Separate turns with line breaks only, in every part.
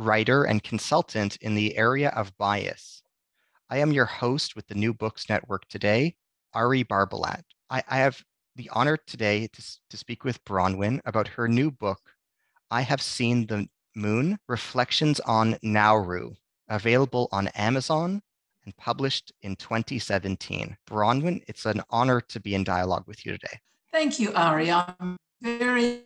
writer, and consultant in the area of bias. I am your host with the New Books Network today, Ari Barbalat. I, I have the honor today to, to speak with Bronwyn about her new book, I Have Seen the Moon Reflections on Nauru, available on Amazon and published in 2017. Bronwyn, it's an honor to be in dialogue with you today.
Thank you, Ari. I'm very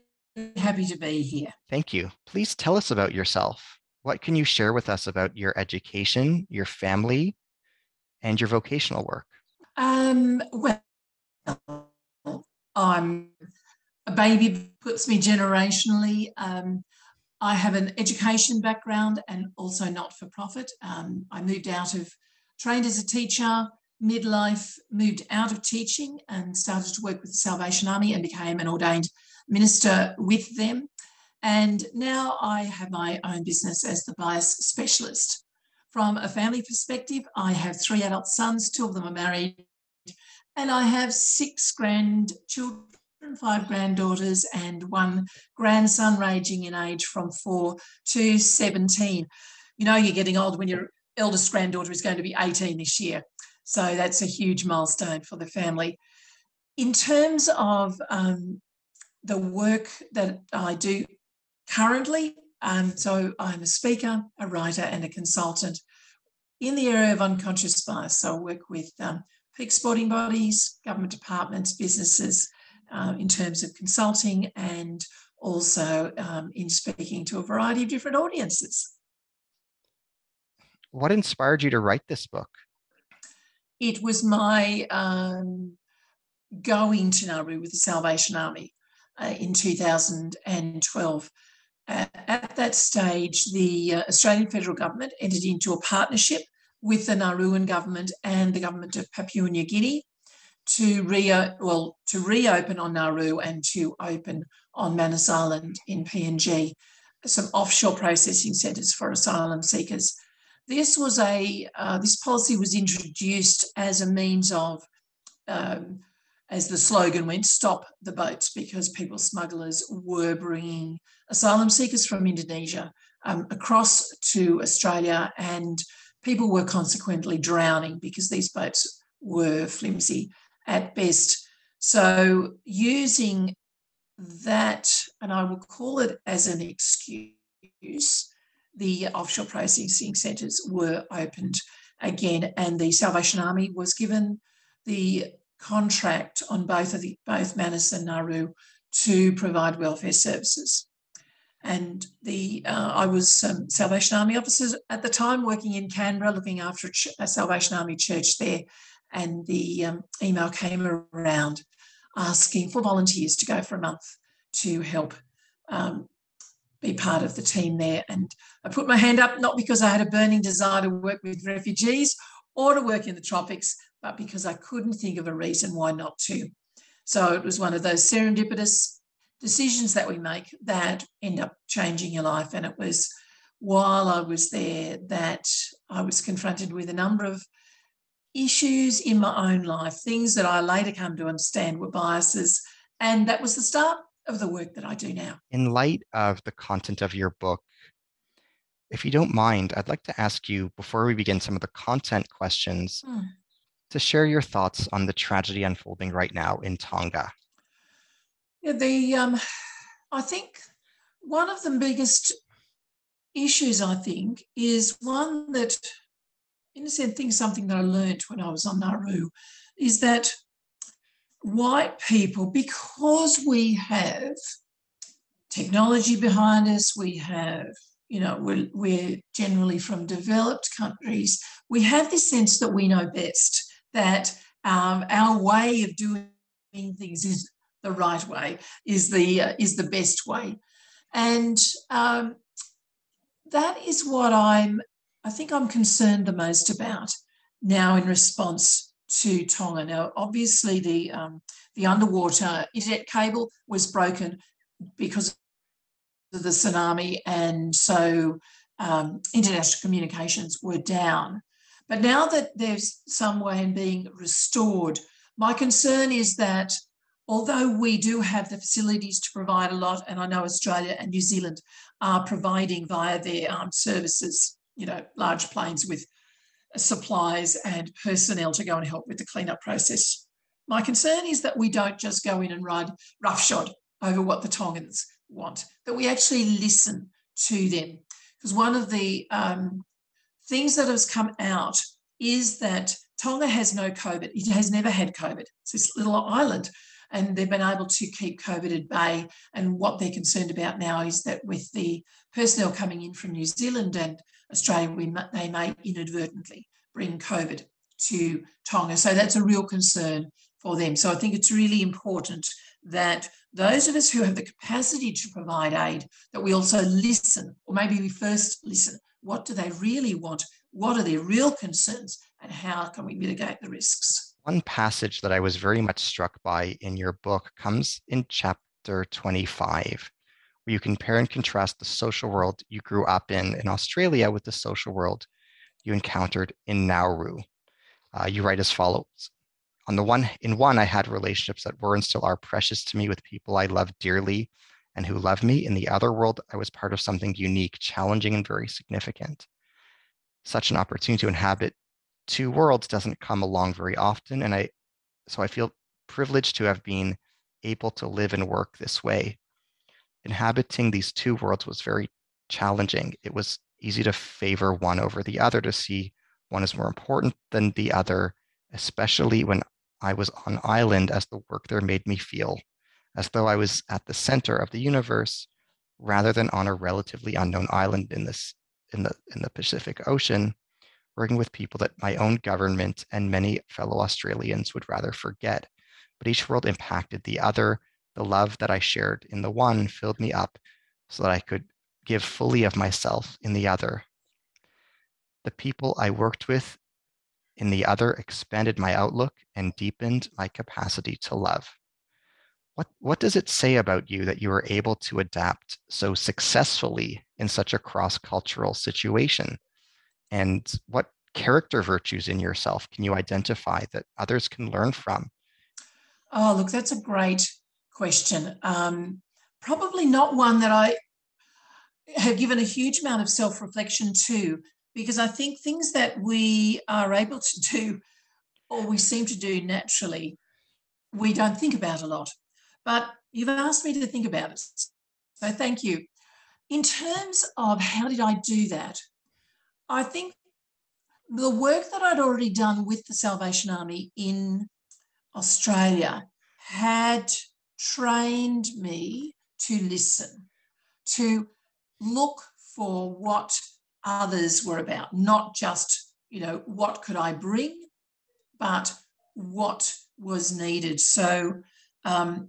happy to be here.
Thank you. Please tell us about yourself. What can you share with us about your education, your family, and your vocational work?
Um, well, I'm a baby puts me generationally. Um, I have an education background and also not for profit. Um, I moved out of, trained as a teacher, midlife, moved out of teaching and started to work with the Salvation Army and became an ordained minister with them. And now I have my own business as the bias specialist. From a family perspective, I have three adult sons, two of them are married, and I have six grandchildren, five granddaughters, and one grandson ranging in age from four to 17. You know, you're getting old when your eldest granddaughter is going to be 18 this year. So that's a huge milestone for the family. In terms of um, the work that I do currently, um, so I'm a speaker, a writer, and a consultant in the area of unconscious bias. So I work with um, peak sporting bodies, government departments, businesses uh, in terms of consulting and also um, in speaking to a variety of different audiences.
What inspired you to write this book?
It was my um, going to Nauru with the Salvation Army uh, in 2012. Uh, at that stage, the uh, Australian federal government entered into a partnership with the Nauruan government and the government of Papua New Guinea to re well to reopen on Nauru and to open on Manus Island in PNG some offshore processing centres for asylum seekers. This was a uh, this policy was introduced as a means of, um, as the slogan went, "Stop the boats," because people smugglers were bringing asylum seekers from Indonesia um, across to Australia, and people were consequently drowning because these boats were flimsy at best. So using that, and I will call it as an excuse the offshore processing centres were opened again, and the Salvation Army was given the contract on both of the both Manus and Nauru to provide welfare services. And the uh, I was um, Salvation Army officers at the time, working in Canberra, looking after a, ch- a Salvation Army church there. And the um, email came around asking for volunteers to go for a month to help um, be part of the team there. And I put my hand up not because I had a burning desire to work with refugees or to work in the tropics, but because I couldn't think of a reason why not to. So it was one of those serendipitous decisions that we make that end up changing your life. And it was while I was there that I was confronted with a number of issues in my own life, things that I later come to understand were biases. And that was the start of the work that I do now.
In light of the content of your book, if you don't mind, I'd like to ask you, before we begin some of the content questions, hmm. To share your thoughts on the tragedy unfolding right now in Tonga.
Yeah, the um, I think one of the biggest issues, I think, is one that, in a sense, think something that I learned when I was on Nauru, is that white people, because we have technology behind us, we have, you know, we're, we're generally from developed countries, we have this sense that we know best, that um, our way of doing things is the right way, is the uh, is the best way, and um, that is what I'm. I think I'm concerned the most about now in response to Tonga. Now, obviously, the um, the underwater internet cable was broken because of the tsunami, and so um, international communications were down. But now that there's some way in being restored, my concern is that although we do have the facilities to provide a lot, and I know Australia and New Zealand are providing via their armed services, you know, large planes with supplies and personnel to go and help with the cleanup process. My concern is that we don't just go in and ride roughshod over what the Tongans want, that we actually listen to them. Because one of the um, things that has come out is that Tonga has no COVID. It has never had COVID. It's this little island and they've been able to keep COVID at bay. And what they're concerned about now is that with the personnel coming in from New Zealand and Australia, we, they may inadvertently bring COVID to Tonga. So that's a real concern for them. So I think it's really important that those of us who have the capacity to provide aid, that we also listen, or maybe we first listen. What do they really want? What are their real concerns? And how can we mitigate the risks?
One passage that I was very much struck by in your book comes in chapter 25, where you compare and contrast the social world you grew up in in Australia with the social world you encountered in Nauru. Uh, you write as follows. On the one, in one, I had relationships that were and still are precious to me with people I love dearly and who love me. In the other world, I was part of something unique, challenging, and very significant. Such an opportunity to inhabit two worlds doesn't come along very often, and I, so I feel privileged to have been able to live and work this way. Inhabiting these two worlds was very challenging. It was easy to favor one over the other, to see one as more important than the other, especially when I was on island, as the work there made me feel as though I was at the center of the universe rather than on a relatively unknown island in this in the in the Pacific Ocean, working with people that my own government and many fellow Australians would rather forget. But each world impacted the other. The love that I shared in the one filled me up so that I could give fully of myself in the other. The people I worked with in the other expanded my outlook and deepened my capacity to love. What, what does it say about you that you were able to adapt so successfully in such a cross cultural situation? And what character virtues in yourself can you identify that others can learn from?
Oh, look, that's a great question. Um, probably not one that I have given a huge amount of self reflection to, because I think things that we are able to do or we seem to do naturally, we don't think about a lot. But you've asked me to think about it. So thank you. In terms of how did I do that, I think the work that I'd already done with the Salvation Army in Australia had trained me to listen, to look for what others were about, not just, you know, what could I bring, but what was needed. So, um,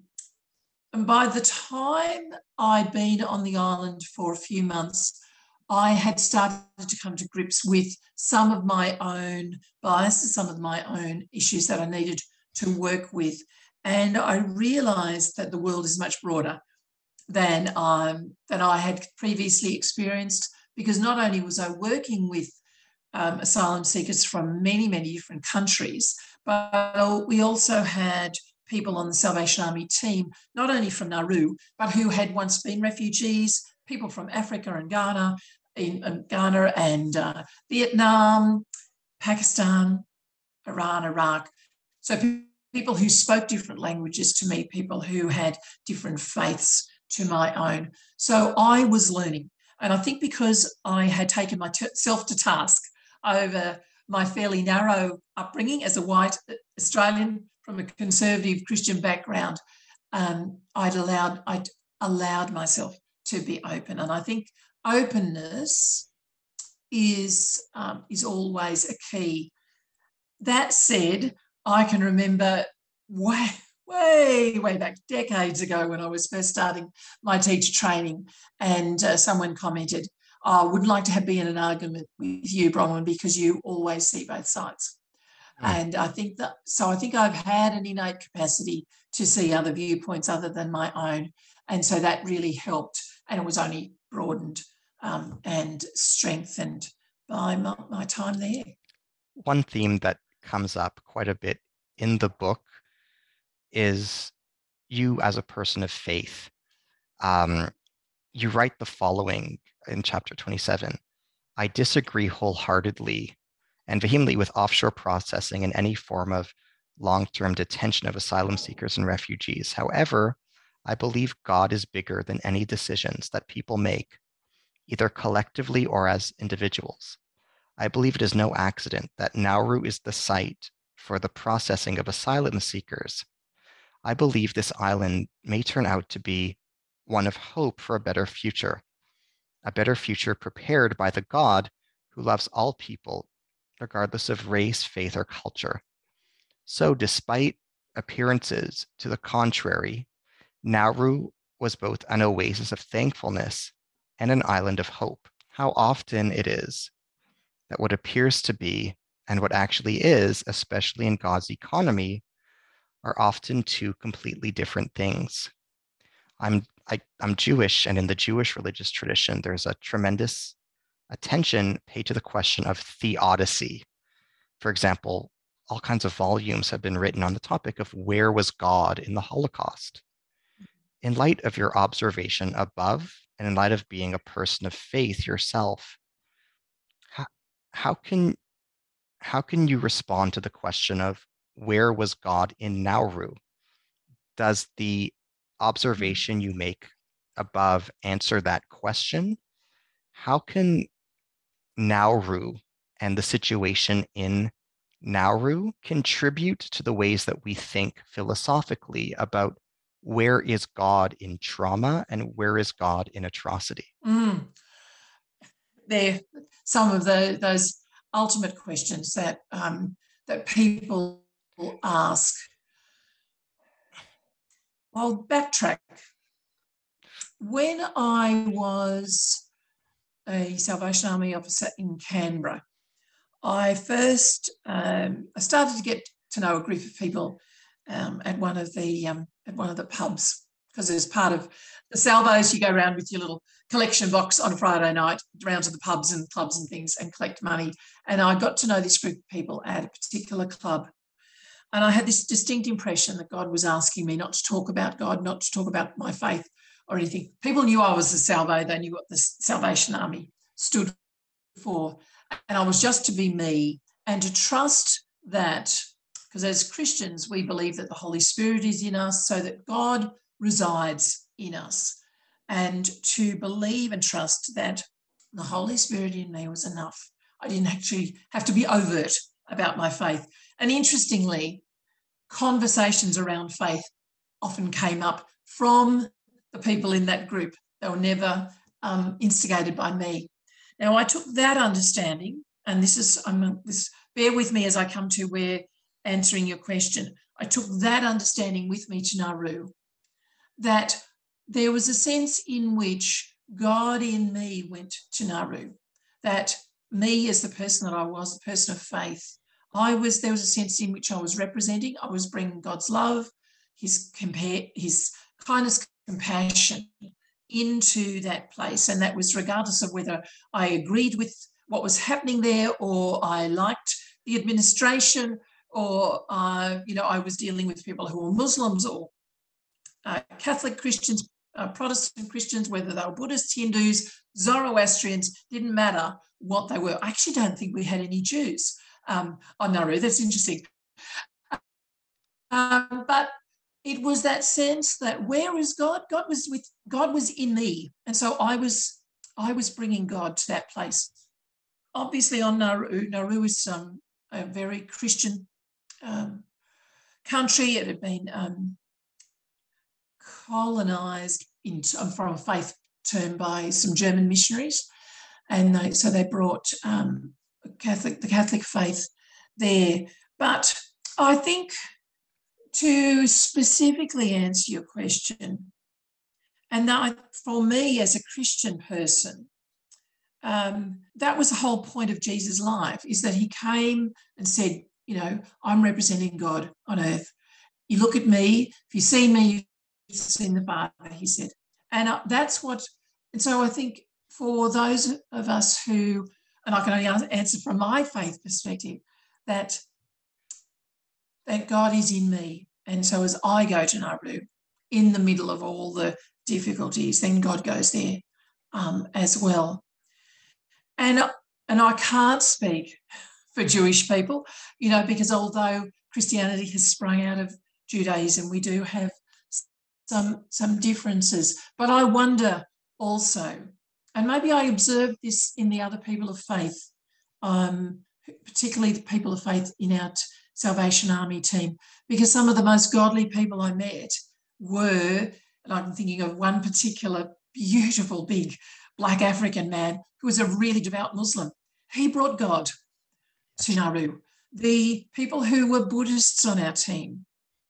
and by the time I'd been on the island for a few months, I had started to come to grips with some of my own biases, some of my own issues that I needed to work with. And I realized that the world is much broader than um, than I had previously experienced because not only was I working with um, asylum seekers from many many different countries, but we also had people on the Salvation Army team, not only from Nauru, but who had once been refugees, people from Africa and Ghana, in, in Ghana and uh, Vietnam, Pakistan, Iran, Iraq. So people who spoke different languages to me, people who had different faiths to my own. So I was learning. And I think because I had taken myself to task over my fairly narrow upbringing as a white Australian from a conservative Christian background, um, I'd allowed I'd allowed myself to be open, and I think openness is um, is always a key. That said, I can remember way way way back decades ago when I was first starting my teacher training, and uh, someone commented, oh, "I would like to have be in an argument with you, Bronwyn, because you always see both sides." Mm. And I think that, so I think I've had an innate capacity to see other viewpoints other than my own. And so that really helped. And it was only broadened um, and strengthened by my, my time there.
One theme that comes up quite a bit in the book is you as a person of faith. Um, you write the following in chapter 27 I disagree wholeheartedly and vehemently with offshore processing and any form of long term detention of asylum seekers and refugees. However, I believe God is bigger than any decisions that people make, either collectively or as individuals. I believe it is no accident that Nauru is the site for the processing of asylum seekers. I believe this island may turn out to be one of hope for a better future, a better future prepared by the God who loves all people regardless of race, faith, or culture. So, despite appearances to the contrary, Nauru was both an oasis of thankfulness and an island of hope. How often it is that what appears to be and what actually is, especially in God's economy, are often two completely different things. I'm I, am i am Jewish, and in the Jewish religious tradition, there's a tremendous attention paid to the question of theodicy. For example, all kinds of volumes have been written on the topic of where was God in the Holocaust. In light of your observation above, and in light of being a person of faith yourself, how, how can how can you respond to the question of where was God in Nauru? Does the observation you make above answer that question? How can Nauru and the situation in Nauru contribute to the ways that we think philosophically about where is God in trauma and where is God in atrocity?
Mm. They're some of the, those ultimate questions that um, that people ask. I'll backtrack. When I was a Salvation Army officer in Canberra. I first um, I started to get to know a group of people um, at one of the um, at one of the pubs because as part of the salvos, you go around with your little collection box on a Friday night, around to the pubs and clubs and things, and collect money. And I got to know this group of people at a particular club. And I had this distinct impression that God was asking me not to talk about God, not to talk about my faith, or anything. People knew I was the Salvo, they knew what the Salvation Army stood for. And I was just to be me and to trust that, because as Christians, we believe that the Holy Spirit is in us, so that God resides in us. And to believe and trust that the Holy Spirit in me was enough. I didn't actually have to be overt about my faith. And interestingly, conversations around faith often came up from the people in that group. They were never um, instigated by me. Now, I took that understanding, and this is, I'm this, bear with me as I come to where answering your question. I took that understanding with me to Nauru, that there was a sense in which God in me went to Nauru, that me as the person that I was, a person of faith, I was, there was a sense in which I was representing, I was bringing God's love, his compare, his kindness, compassion into that place. And that was regardless of whether I agreed with what was happening there or I liked the administration or, uh, you know, I was dealing with people who were Muslims or uh, Catholic Christians, uh, Protestant Christians, whether they were Buddhists, Hindus, Zoroastrians, didn't matter what they were. I actually don't think we had any Jews um, on Nauru. That's interesting. Um, but it was that sense that where is God? God was with God was in me, and so I was I was bringing God to that place. Obviously, on Nauru, Nauru is um, a very Christian um, country. It had been um, colonized in, from a faith term by some German missionaries, and they, so they brought um, Catholic the Catholic faith there. But I think to specifically answer your question, and that for me as a Christian person, um, that was the whole point of Jesus' life is that he came and said, you know, I'm representing God on earth. You look at me, if you see me, you've seen the Father, he said. And uh, that's what, and so I think for those of us who, and I can only answer from my faith perspective, that that God is in me. And so as I go to Nauru, in the middle of all the difficulties, then God goes there um, as well. And, and I can't speak for Jewish people, you know, because although Christianity has sprung out of Judaism, we do have some, some differences. But I wonder also, and maybe I observed this in the other people of faith, um, particularly the people of faith in our Salvation Army team, because some of the most godly people I met were, and I'm thinking of one particular beautiful, big black African man who was a really devout Muslim. He brought God to Nauru. The people who were Buddhists on our team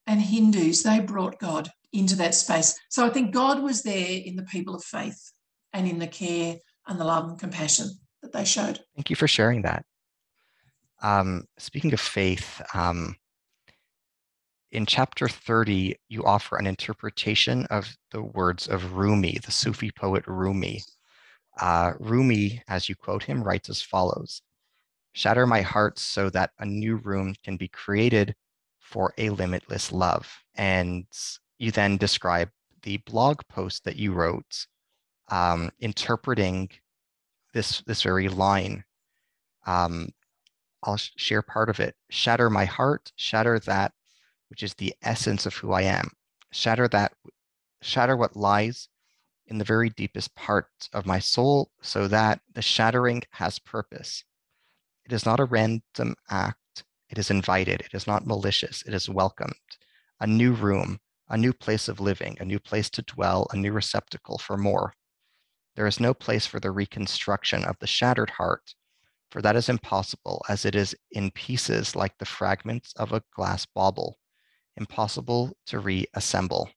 and Hindus, they brought God into that space. So I think God was there in the people of faith and in the care and the love and compassion that they showed.
Thank you for sharing that. Um, speaking of faith, um, in chapter 30, you offer an interpretation of the words of Rumi, the Sufi poet Rumi. Uh, Rumi, as you quote him, writes as follows Shatter my heart so that a new room can be created for a limitless love. And you then describe the blog post that you wrote um, interpreting this, this very line. Um, I'll sh- share part of it. Shatter my heart, shatter that which is the essence of who I am. Shatter that, shatter what lies in the very deepest part of my soul so that the shattering has purpose. It is not a random act, it is invited, it is not malicious, it is welcomed. A new room, a new place of living, a new place to dwell, a new receptacle for more. There is no place for the reconstruction of the shattered heart, for that is impossible, as it is in pieces like the fragments of a glass bauble, impossible to reassemble,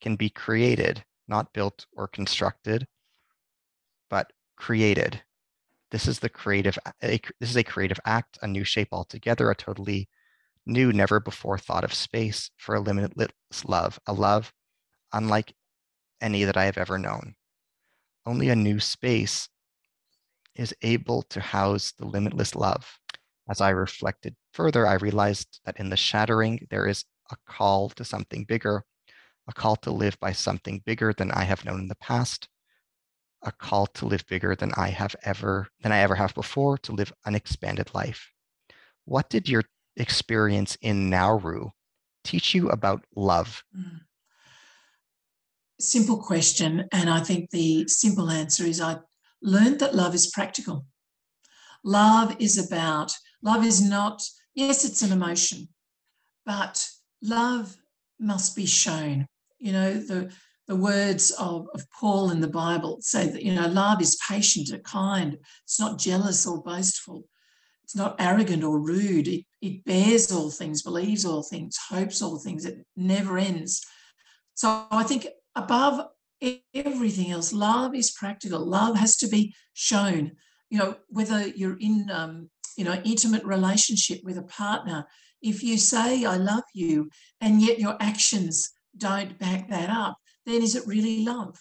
can be created, not built or constructed, but created. This is the creative. A, this is a creative act, a new shape altogether, a totally new, never before thought of space for a limitless love, a love unlike any that I have ever known. Only a new space is able to house the limitless love. As I reflected further, I realized that in the shattering, there is a call to something bigger, a call to live by something bigger than I have known in the past, a call to live bigger than I have ever than I ever have before, to live an expanded life. What did your experience in Nauru teach you about love? Mm.
Simple question. And I think the simple answer is I learned that love is practical. Love is about, love is not, yes, it's an emotion, but love must be shown. You know, the, the words of, of Paul in the Bible say that, you know, love is patient or kind. It's not jealous or boastful. It's not arrogant or rude. It, it bears all things, believes all things, hopes all things. It never ends. So I think above everything else, love is practical. Love has to be shown. You know, whether you're in, um, you know, intimate relationship with a partner, if you say, I love you, and yet your actions don't back that up, then is it really love?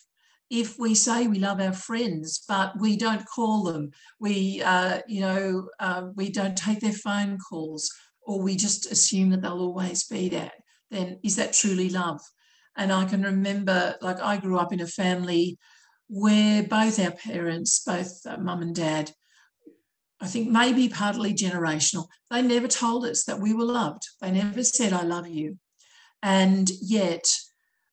If we say we love our friends, but we don't call them, we, uh, you know, uh, we don't take their phone calls, or we just assume that they'll always be there, then is that truly love? And I can remember, like, I grew up in a family where both our parents, both uh, mum and dad, I think maybe partly generational, they never told us that we were loved. They never said, I love you. And yet,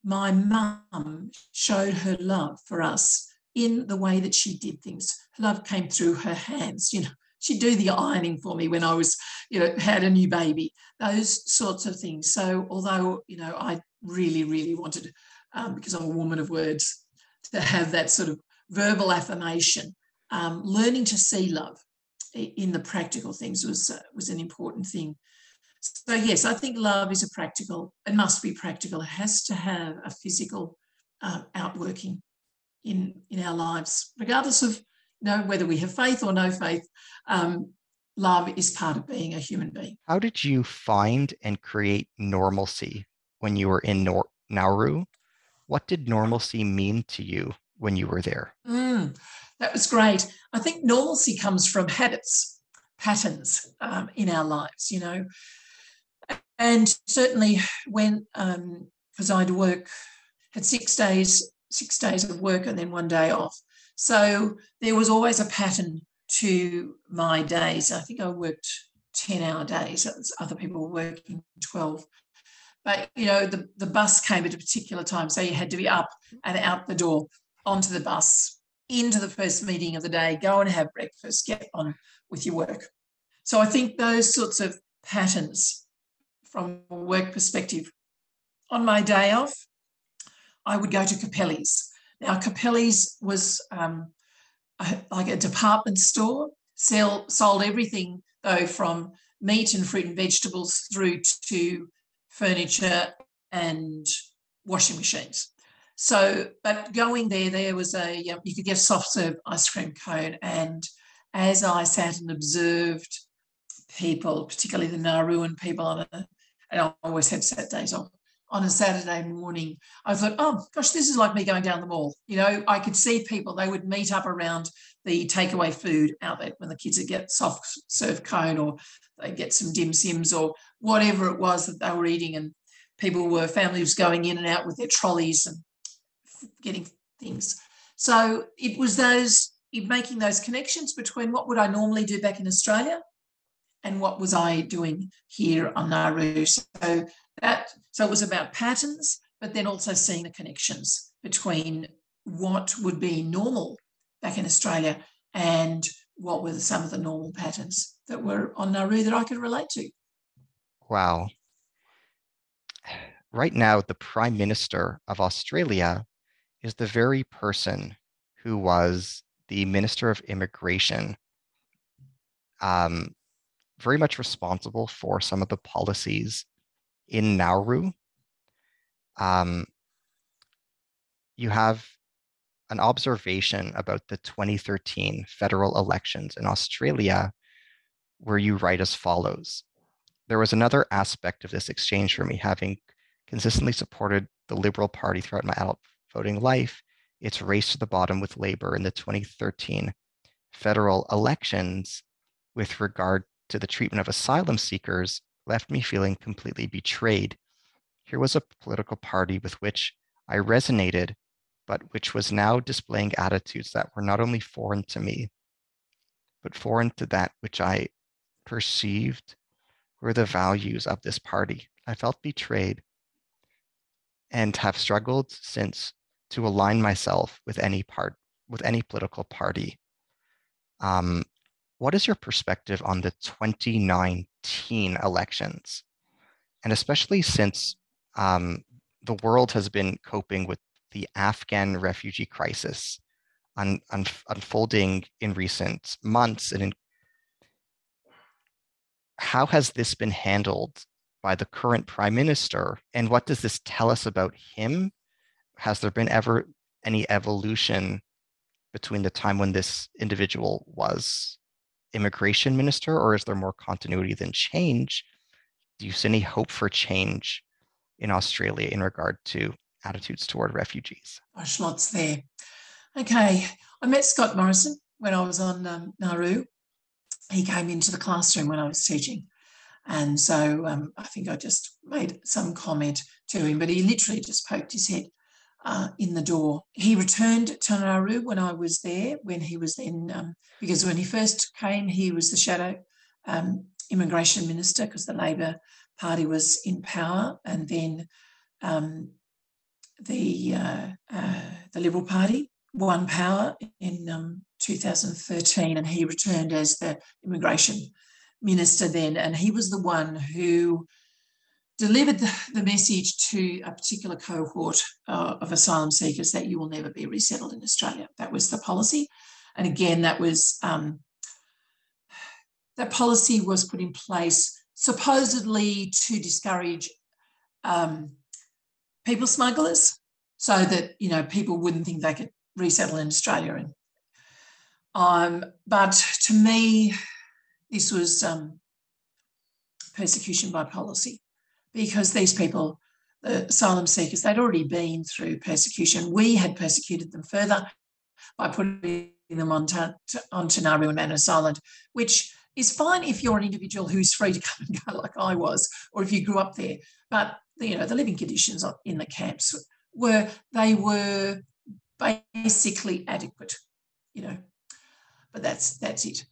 my mum showed her love for us in the way that she did things. Her love came through her hands. You know, she'd do the ironing for me when I was, you know, had a new baby, those sorts of things. So, although, you know, I really, really wanted, um, because I'm a woman of words, to have that sort of verbal affirmation, um, learning to see love in the practical things was uh, was an important thing. So yes, I think love is a practical. It must be practical. It has to have a physical uh, outworking in in our lives, regardless of know whether we have faith or no faith. Um, love is part of being a human being.
How did you find and create normalcy when you were in Nor- Nauru? What did normalcy mean to you when you were there?
Mm, that was great. I think normalcy comes from habits, patterns um, in our lives, you know. And certainly when, because um, I'd work, had six days, six days of work and then one day off. So there was always a pattern to my days. I think I worked 10 hour days, other people were working 12. But, you know, the, the bus came at a particular time. So you had to be up and out the door onto the bus, into the first meeting of the day, go and have breakfast, get on with your work. So I think those sorts of patterns from a work perspective. On my day off, I would go to Capelle's. Now, Capelle's was um, a, like a department store, sell, sold everything though from meat and fruit and vegetables through to furniture and washing machines. So, but going there, there was a, you could get soft serve ice cream cone. And as I sat and observed people, particularly the Nauruan people on a, and I always have Saturdays off, on a Saturday morning, I thought, oh gosh, this is like me going down the mall. You know, I could see people, they would meet up around the takeaway food outlet when the kids would get soft serve cone or they get some dim sims or whatever it was that they were eating. And people were, families going in and out with their trolleys and getting things. So it was those making those connections between what would I normally do back in Australia and what was I doing here on Nauru. So that so it was about patterns, but then also seeing the connections between what would be normal back in Australia and what were some of the normal patterns that were on Nauru that I could relate to.
Wow. Right now, the Prime Minister of Australia is the very person who was the Minister of Immigration, um, very much responsible for some of the policies in Nauru. Um, you have an observation about the 2013 federal elections in Australia where you write as follows. There was another aspect of this exchange for me, having consistently supported the Liberal Party throughout my adult voting life, its race to the bottom with Labor in the 2013 federal elections with regard to the treatment of asylum seekers left me feeling completely betrayed. Here was a political party with which I resonated, but which was now displaying attitudes that were not only foreign to me, but foreign to that which I perceived were the values of this party. I felt betrayed and have struggled since to align myself with any part with any political party. Um, what is your perspective on the 2019 elections, and especially since um, the world has been coping with the Afghan refugee crisis un, un, unfolding in recent months, and in, how has this been handled by the current prime minister, and what does this tell us about him? Has there been ever any evolution between the time when this individual was immigration minister, or is there more continuity than change? Do you see any hope for change in Australia in regard to attitudes toward refugees?
Gosh, lots there. Okay, I met Scott Morrison when I was on um, Nauru. He came into the classroom when I was teaching. And so um, I think I just made some comment to him, but he literally just poked his head uh, in the door. He returned to Nauru when I was there, when he was then, um, because when he first came, he was the shadow um, immigration minister because the Labor Party was in power. And then um, the, uh, uh, the Liberal Party won power in um, 2013, and he returned as the immigration minister then, and he was the one who delivered the, message to a particular cohort uh, of asylum seekers that you will never be resettled in Australia. That was the policy, and again, that was um, that policy was put in place supposedly to discourage um, people smugglers, so that you know people wouldn't think they could resettle in Australia. And um, but to me, this was um, persecution by policy because these people, the asylum seekers, they'd already been through persecution. We had persecuted them further by putting them onto, onto Nauru and Manus Island, which is fine if you're an individual who's free to come and go like I was, or if you grew up there. But you know, the living conditions in the camps were they were basically adequate, you know. But that's that's it.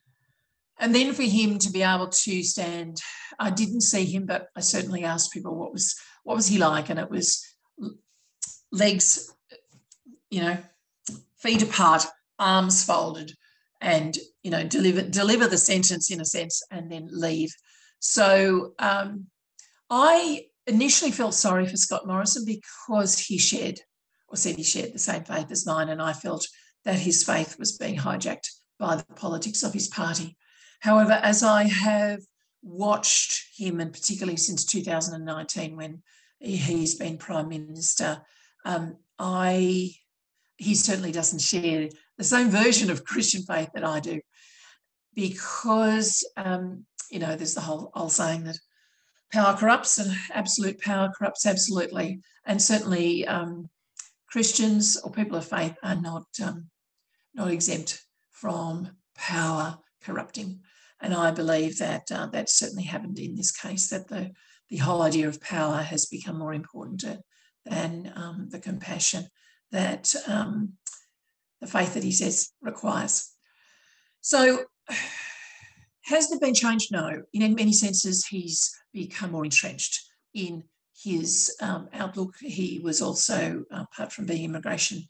And then for him to be able to stand, I didn't see him, but I certainly asked people what was what was he like, and it was legs, you know, feet apart, arms folded, and you know deliver deliver the sentence in a sense, and then leave. So um, I initially felt sorry for Scott Morrison because he shared or said he shared the same faith as mine, and I felt that his faith was being hijacked by the politics of his party. However, as I have watched him, and particularly since 2019 when he's been Prime Minister, um, I he certainly doesn't share the same version of Christian faith that I do, because um, you know there's the whole old saying that power corrupts and absolute power corrupts absolutely, and certainly um, Christians or people of faith are not um, not exempt from power corrupting. And I believe that uh, that certainly happened in this case, that the, the whole idea of power has become more important than um, the compassion that um, the faith that he says requires. So, has there been change? No. In many senses, he's become more entrenched in his um, outlook. He was also, apart from being immigration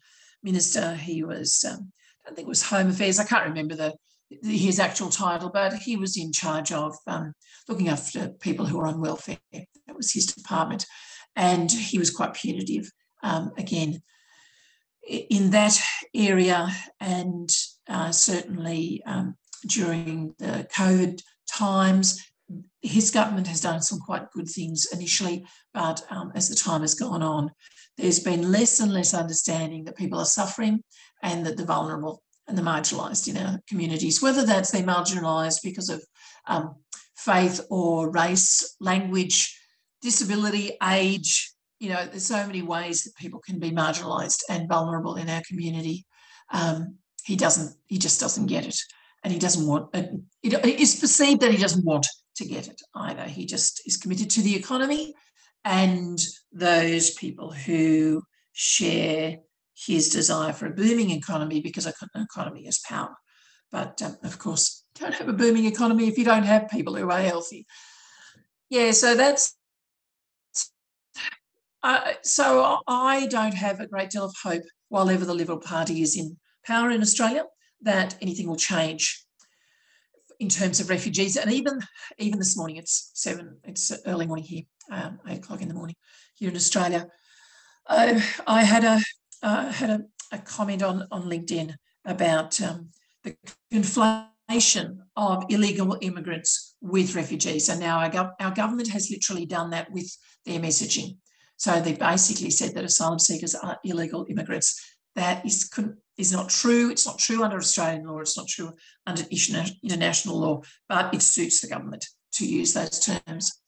minister, he was, um, I don't think it was Home Affairs. I can't remember the his actual title, but he was in charge of um, looking after people who were on welfare. That was his department. And he was quite punitive, um, again, in that area. And uh, certainly um, during the COVID times, his government has done some quite good things initially, but um, as the time has gone on, there's been less and less understanding that people are suffering and that the vulnerable and the marginalised in our communities, whether that's they're marginalised because of um, faith or race, language, disability, age. You know, there's so many ways that people can be marginalised and vulnerable in our community. Um, he doesn't, he just doesn't get it. And he doesn't want, it, it is perceived that he doesn't want to get it either. He just is committed to the economy and those people who share his desire for a booming economy because an economy is power. But um, of course, don't have a booming economy if you don't have people who are healthy. Yeah, so that's uh, so I don't have a great deal of hope while ever the Liberal Party is in power in Australia that anything will change in terms of refugees. And even even this morning, it's seven, it's early morning here, um, eight o'clock in the morning here in Australia. Uh, I had a uh, had a, a, comment on, on LinkedIn about um, the conflation of illegal immigrants with refugees. And now our, gov- our government has literally done that with their messaging. So they basically said that asylum seekers are illegal immigrants. That is, is not true. It's not true under Australian law. It's not true under international law, but it suits the government to use those terms.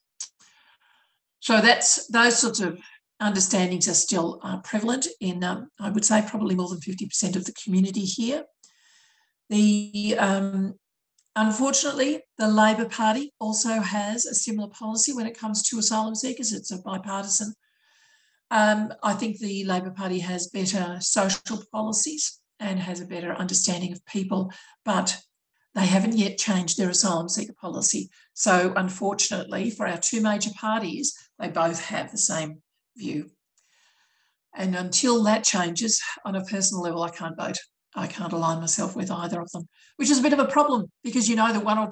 So that's those sorts of understandings are still uh, prevalent in, um, I would say, probably more than 50% of the community here. The um, Unfortunately, the Labor Party also has a similar policy when it comes to asylum seekers. It's a bipartisan. Um, I think the Labor Party has better social policies and has a better understanding of people, but they haven't yet changed their asylum seeker policy. So, unfortunately, for our two major parties, they both have the same view. And until that changes, on a personal level, I can't vote. I can't align myself with either of them, which is a bit of a problem because you know that one or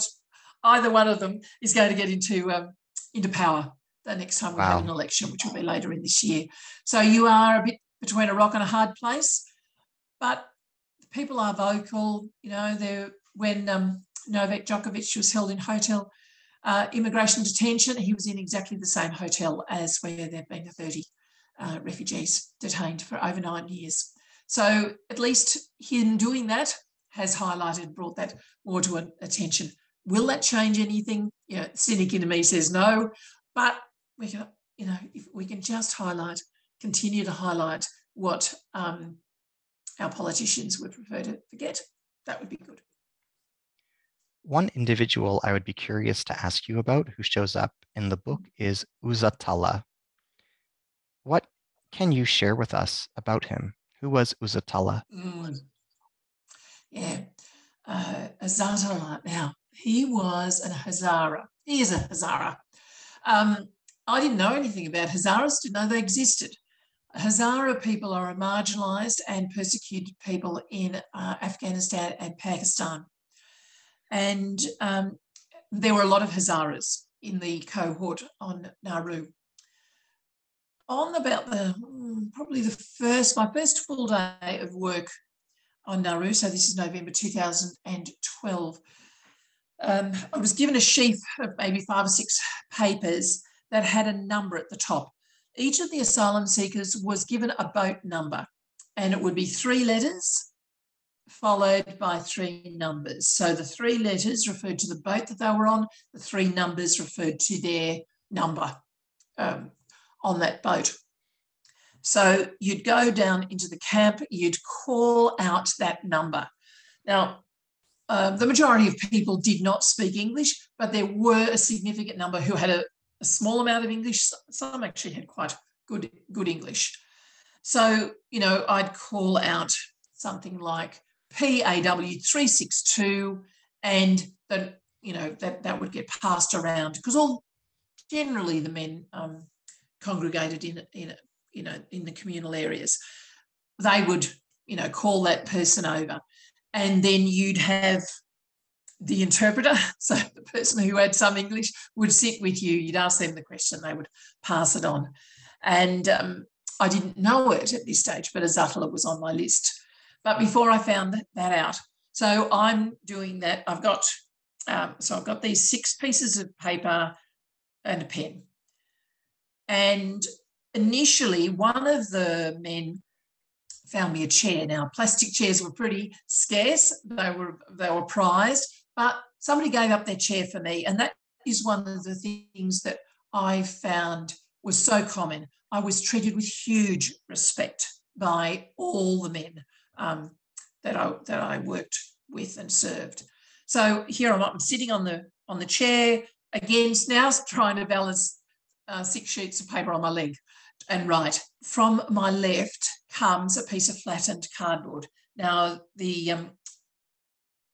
either one of them is going to get into um, into power the next time we wow. have an election, which will be later in this year. So you are a bit between a rock and a hard place, but people are vocal. You know, they when um, Novak Djokovic was held in hotel uh, immigration detention, he was in exactly the same hotel as where there have been 30 uh, refugees detained for over nine years. So at least him doing that has highlighted, brought that more to attention. Will that change anything? You know, cynic in me says no, but we can, you know, if we can just highlight, continue to highlight what um, our politicians would prefer to forget, that would be good.
One individual I would be curious to ask you about who shows up in the book is Uzatala. What can you share with us about him? Who was Uzatala? Mm.
Yeah, uh, Uzatala. Now, he was a Hazara. He is a Hazara. Um, I didn't know anything about Hazaras, didn't know they existed. Hazara people are a marginalised and persecuted people in uh, Afghanistan and Pakistan. And um, there were a lot of Hazaras in the cohort on Nauru on about the hmm, probably the first my first full day of work on Nauru. So this is November 2012. Um, I was given a sheaf of maybe five or six papers that had a number at the top. Each of the asylum seekers was given a boat number, and it would be three letters followed by three numbers. So the three letters referred to the boat that they were on, the three numbers referred to their number. Um, on that boat. So you'd go down into the camp, you'd call out that number. Now, uh, the majority of people did not speak English, but there were a significant number who had a, a small amount of English. Some actually had quite good, good English. So, you know, I'd call out something like PAW362 and that, you know, that, that would get passed around because all generally the men um, congregated in in you know in the communal areas, they would you know call that person over, and then you'd have the interpreter, so the person who had some English would sit with you. You'd ask them the question, they would pass it on, and um, I didn't know it at this stage, but Azatala was on my list. But before I found that out, so I'm doing that. I've got um, so I've got these six pieces of paper and a pen. And initially, one of the men found me a chair. Now, plastic chairs were pretty scarce; they were they were prized. But somebody gave up their chair for me, and that is one of the things that I found was so common. I was treated with huge respect by all the men um, that I that I worked with and served. So here I'm, I'm sitting on the on the chair again, now trying to balance uh, six sheets of paper on my leg and write. From my left comes a piece of flattened cardboard. Now, the um,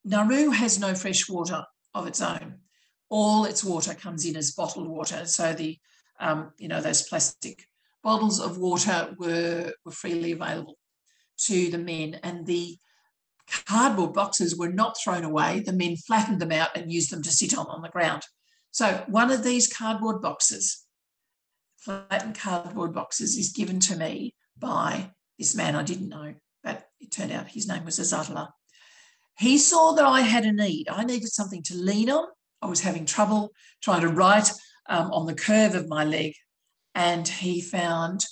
Nauru has no fresh water of its own. All its water comes in as bottled water. So the, um, you know, those plastic bottles of water were, were freely available to the men. And the cardboard boxes were not thrown away. The men flattened them out and used them to sit on on the ground. So one of these cardboard boxes flattened cardboard boxes is given to me by this man I didn't know, but it turned out his name was Azatala. He saw that I had a need. I needed something to lean on. I was having trouble trying to write um, on the curve of my leg, and he found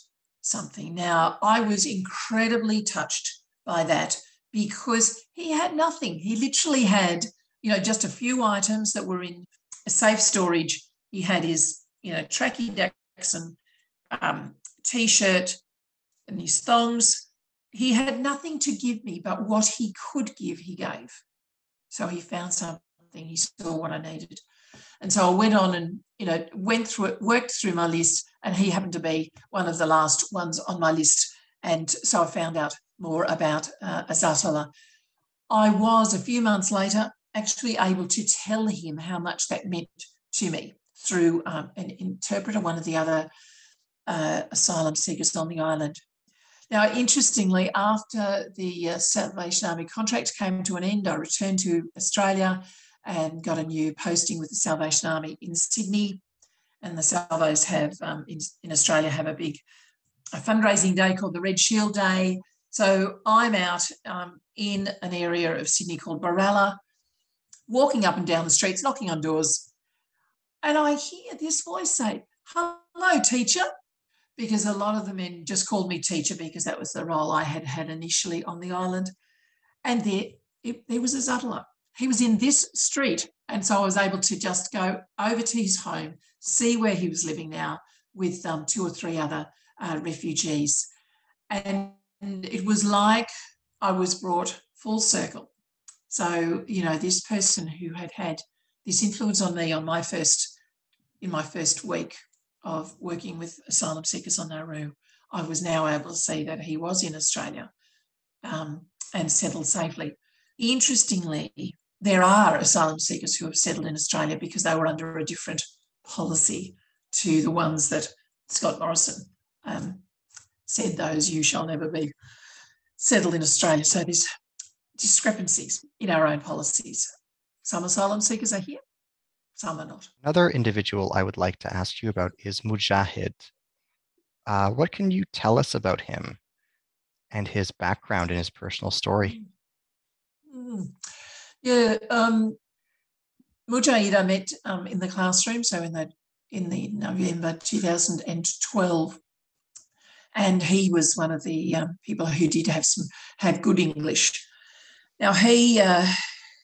something. Now, I was incredibly touched by that because he had nothing. He literally had, you know, just a few items that were in a safe storage. He had his, you know, Tracky deck and um, t-shirt and his thongs. He had nothing to give me, but what he could give, he gave. So he found something. He saw what I needed. And so I went on and, you know, went through it, worked through my list, and he happened to be one of the last ones on my list. And so I found out more about uh. I was a few months later actually able to tell him how much that meant to me through um, an interpreter, one of the other uh, asylum seekers on the island. Now, interestingly, after the uh, Salvation Army contract came to an end, I returned to Australia and got a new posting with the Salvation Army in Sydney. And the Salvos have um, in, in Australia have a big a fundraising day called the Red Shield Day. So I'm out um, in an area of Sydney called Berala, walking up and down the streets, knocking on doors, and I hear this voice say, "Hello, teacher," because a lot of the men just called me teacher because that was the role I had had initially on the island. And there, it, there was a Azatola he was in this street. And so I was able to just go over to his home, see where he was living now with um, two or three other uh, refugees. And it was like I was brought full circle. So, you know, this person who had had this influence on me on my first, in my first week of working with asylum seekers on Nauru, I was now able to see that he was in Australia um, and settled safely. Interestingly, there are asylum seekers who have settled in Australia because they were under a different policy to the ones that Scott Morrison um, said those you shall never be settled in Australia. So there's discrepancies in our own policies. Some asylum seekers are here, some are not.
Another individual I would like to ask you about is Mujahid. Uh, what can you tell us about him and his background and his personal story?
Mm. Yeah, um, Mujahid I met um, in the classroom, so in the in the November 2012, and he was one of the um, people who did have some have good English. Now he uh,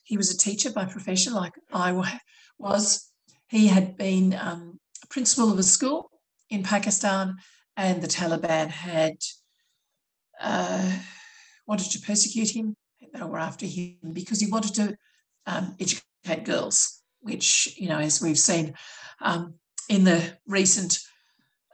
he was a teacher by profession, like I was. He had been um, principal of a school in Pakistan, and the Taliban had uh, wanted to persecute him they were after him because he wanted to um, educate girls, which, you know, as we've seen um, in the recent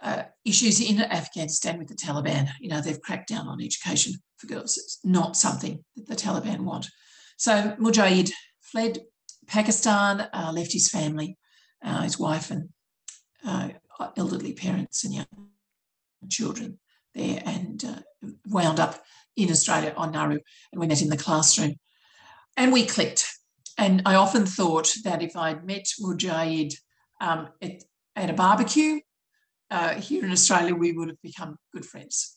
uh, issues in Afghanistan with the Taliban, you know, they've cracked down on education for girls. It's not something that the Taliban want. So Mujahid fled Pakistan, uh, left his family, uh, his wife and uh, elderly parents and young children there and uh, wound up in Australia on Nauru, and we met in the classroom. And we clicked. And I often thought that if I'd met Mujahid um, at, at, a barbecue uh, here in Australia, we would have become good friends.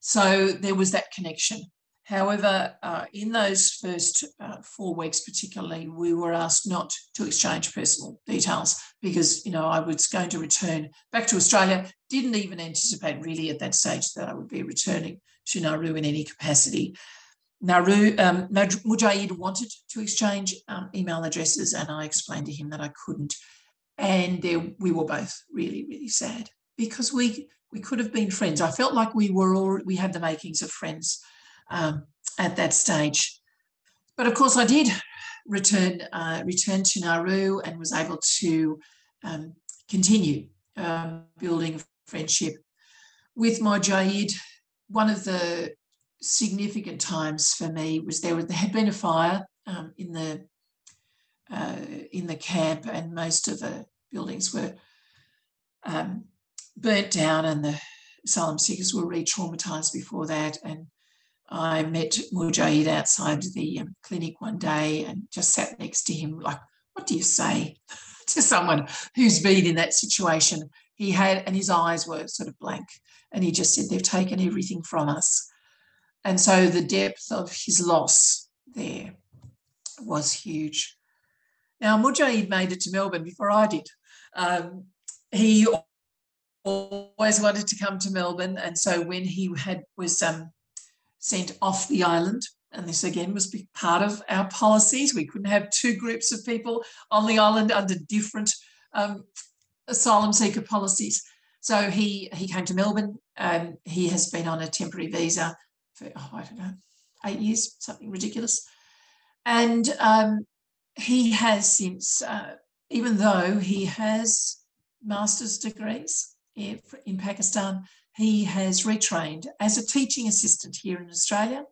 So there was that connection. However, uh, in those first uh, four weeks, particularly, we were asked not to exchange personal details because, you know, I was going to return back to Australia. Didn't even anticipate really at that stage that I would be returning to Nauru in any capacity. Nauru, um, Mujahid wanted to exchange um, email addresses, and I explained to him that I couldn't. And there, we were both really, really sad because we we could have been friends. I felt like we were all we had the makings of friends um, at that stage. But of course, I did return uh, return to Nauru and was able to um, continue um, building friendship with Mujahid. one of the significant times for me was there, was, there had been a fire um, in the uh, in the camp, and most of the buildings were um, burnt down, and the asylum seekers were re-traumatized before that. And I met Mujahid outside the um, clinic one day and just sat next to him, like, "What do you say to someone who's been in that situation?" He had, and his eyes were sort of blank. And he just said, They've taken everything from us. And so the depth of his loss there was huge. Now, Mujahid made it to Melbourne before I did. Um, he always wanted to come to Melbourne. And so when he had was um, sent off the island, and this again was part of our policies, we couldn't have two groups of people on the island under different um, asylum seeker policies. So he he came to Melbourne. Um, he has been on a temporary visa for oh, I don't know eight years, something ridiculous, and um, he has since, uh, even though he has master's degrees in, in Pakistan, he has retrained as a teaching assistant here in Australia